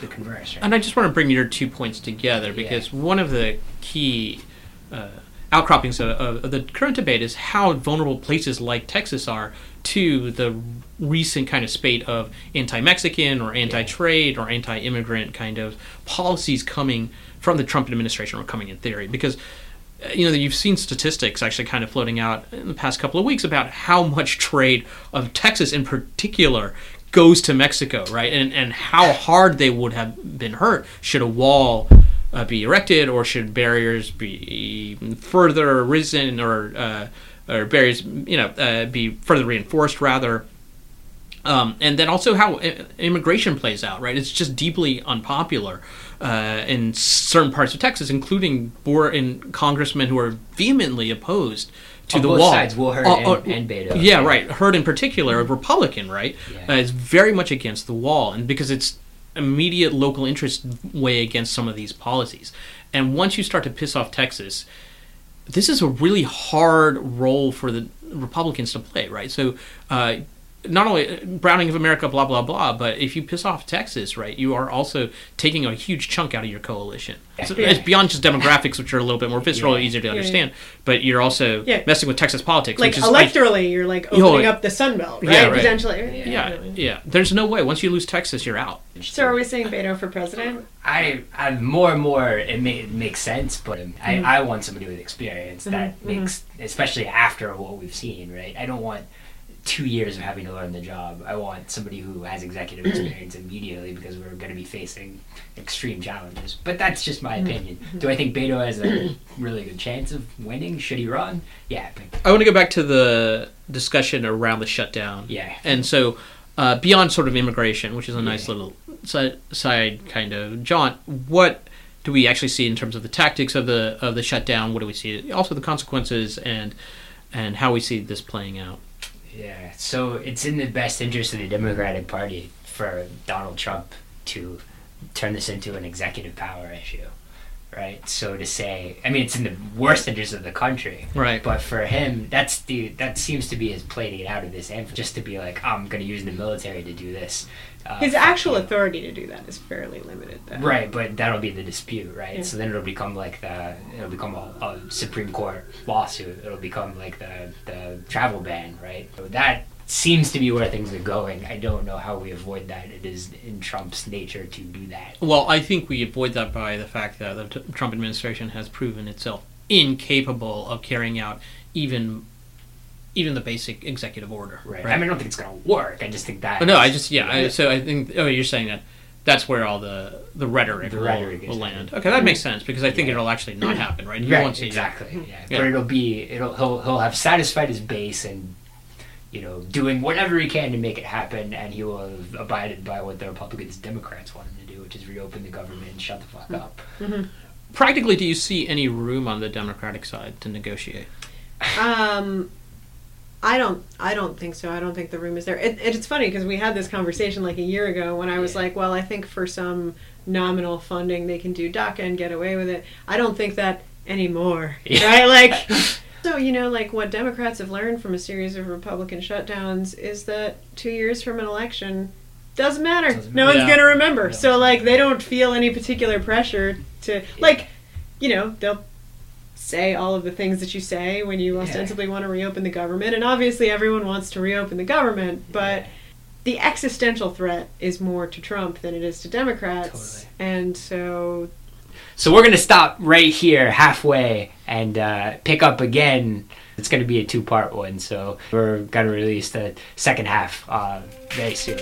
the converse right? And I just want to bring your two points together because one of the key uh, outcroppings of, of, the current debate is how vulnerable places like Texas are to the recent kind of spate of anti-Mexican or anti-trade or anti-immigrant kind of policies coming from the Trump administration or coming in theory because you know you've seen statistics actually kind of floating out in the past couple of weeks about how much trade of Texas in particular goes to Mexico, right? And and how hard they would have been hurt should a wall uh, be erected or should barriers be further risen or uh, or barriers you know uh, be further reinforced rather. Um, and then also how immigration plays out, right? It's just deeply unpopular uh, in certain parts of Texas, including bor- in congressmen who are vehemently opposed to On the both wall. sides, Will Hurd Uh, and- uh, and Beto. Yeah, right. Hurd in particular, a Republican, right, Yeah. uh, is very much against the wall, and because it's immediate local interest way against some of these policies. And once you start to piss off Texas, this is a really hard role for the Republicans to play, right? So, uh, not only Browning of America, blah blah blah, but if you piss off Texas, right, you are also taking a huge chunk out of your coalition. So Yeah. It's beyond just demographics, which are a little bit more visceral, Yeah. easier to Yeah, understand, but you're also Yeah. messing with Texas politics, like which is electorally, you're like opening yeah. up the Sun Belt, right? Yeah, right. Potentially. yeah, yeah. There's no way once you lose Texas, you're out. So are we saying Beto for president? I, I more and more it, ma- it makes sense, but I, Mm-hmm. I want somebody with experience that makes, especially after what we've seen, right? I don't want two years of having to learn the job. I want somebody who has executive experience immediately because we're going to be facing extreme challenges. But that's just my Mm-hmm. opinion. Do I think Beto has a really good chance of winning? Should he run? Yeah, but I want to go back to the discussion around the shutdown. yeah. And so, uh, beyond sort of immigration, which is a nice Yeah. little side, side kind of jaunt, what do we actually see in terms of the tactics of the of the shutdown? What do we see? Also, the consequences and and how we see this playing out. Yeah, so it's in the best interest of the Democratic Party for Donald Trump to turn this into an executive power issue, right? So to say, I mean, it's in the worst interest of the country, Right. but for him, that's the that seems to be his play to get out of this, and just to be like, oh, I'm going to use the military to do this. Uh, His actual authority to do that is fairly limited, though. Right, but that'll be the dispute, right? Yeah. So then it'll become like the it'll become a, a Supreme Court lawsuit. It'll become like the the travel ban, right? So that seems to be where things are going. I don't know how we avoid that. It is in Trump's nature to do that. Well, I think we avoid that by the fact that the t- Trump administration has proven itself incapable of carrying out even even the basic executive order. Right. I mean, I don't think it's gonna work. I just think that. But no, I just yeah. I, so I think oh, you're saying that that's where all the the rhetoric, The will, rhetoric is will land. Okay, that makes mm-hmm. sense because I think Yeah. it'll actually not happen, right? You Right, won't see exactly. Yeah. Yeah. But it'll be it'll he'll he'll have satisfied his base and you know doing whatever he can to make it happen, and he will have abided by what the Republicans, Democrats want him to do, which is reopen the government and shut the fuck mm-hmm. up. Mm-hmm. Practically, do you see any room on the Democratic side to negotiate? Um, I don't. I don't think so. I don't think the room is there. It, it's funny because we had this conversation like a year ago when I was Yeah. like, "Well, I think for some nominal funding they can do DACA and get away with it." I don't think that anymore. Yeah. Right? Like, so you know, like what Democrats have learned from a series of Republican shutdowns is that two years from an election doesn't matter. Doesn't no matter. one's Yeah. gonna remember. No. So like, they don't feel any particular pressure to like, you know, they'll say all of the things that you say when you ostensibly want to reopen the government. And obviously, everyone wants to reopen the government, but the existential threat is more to Trump than it is to Democrats. Totally. And so, So we're gonna stop right here, halfway, and uh, pick up again. It's gonna be a two-part one, so we're gonna release the second half uh, very soon.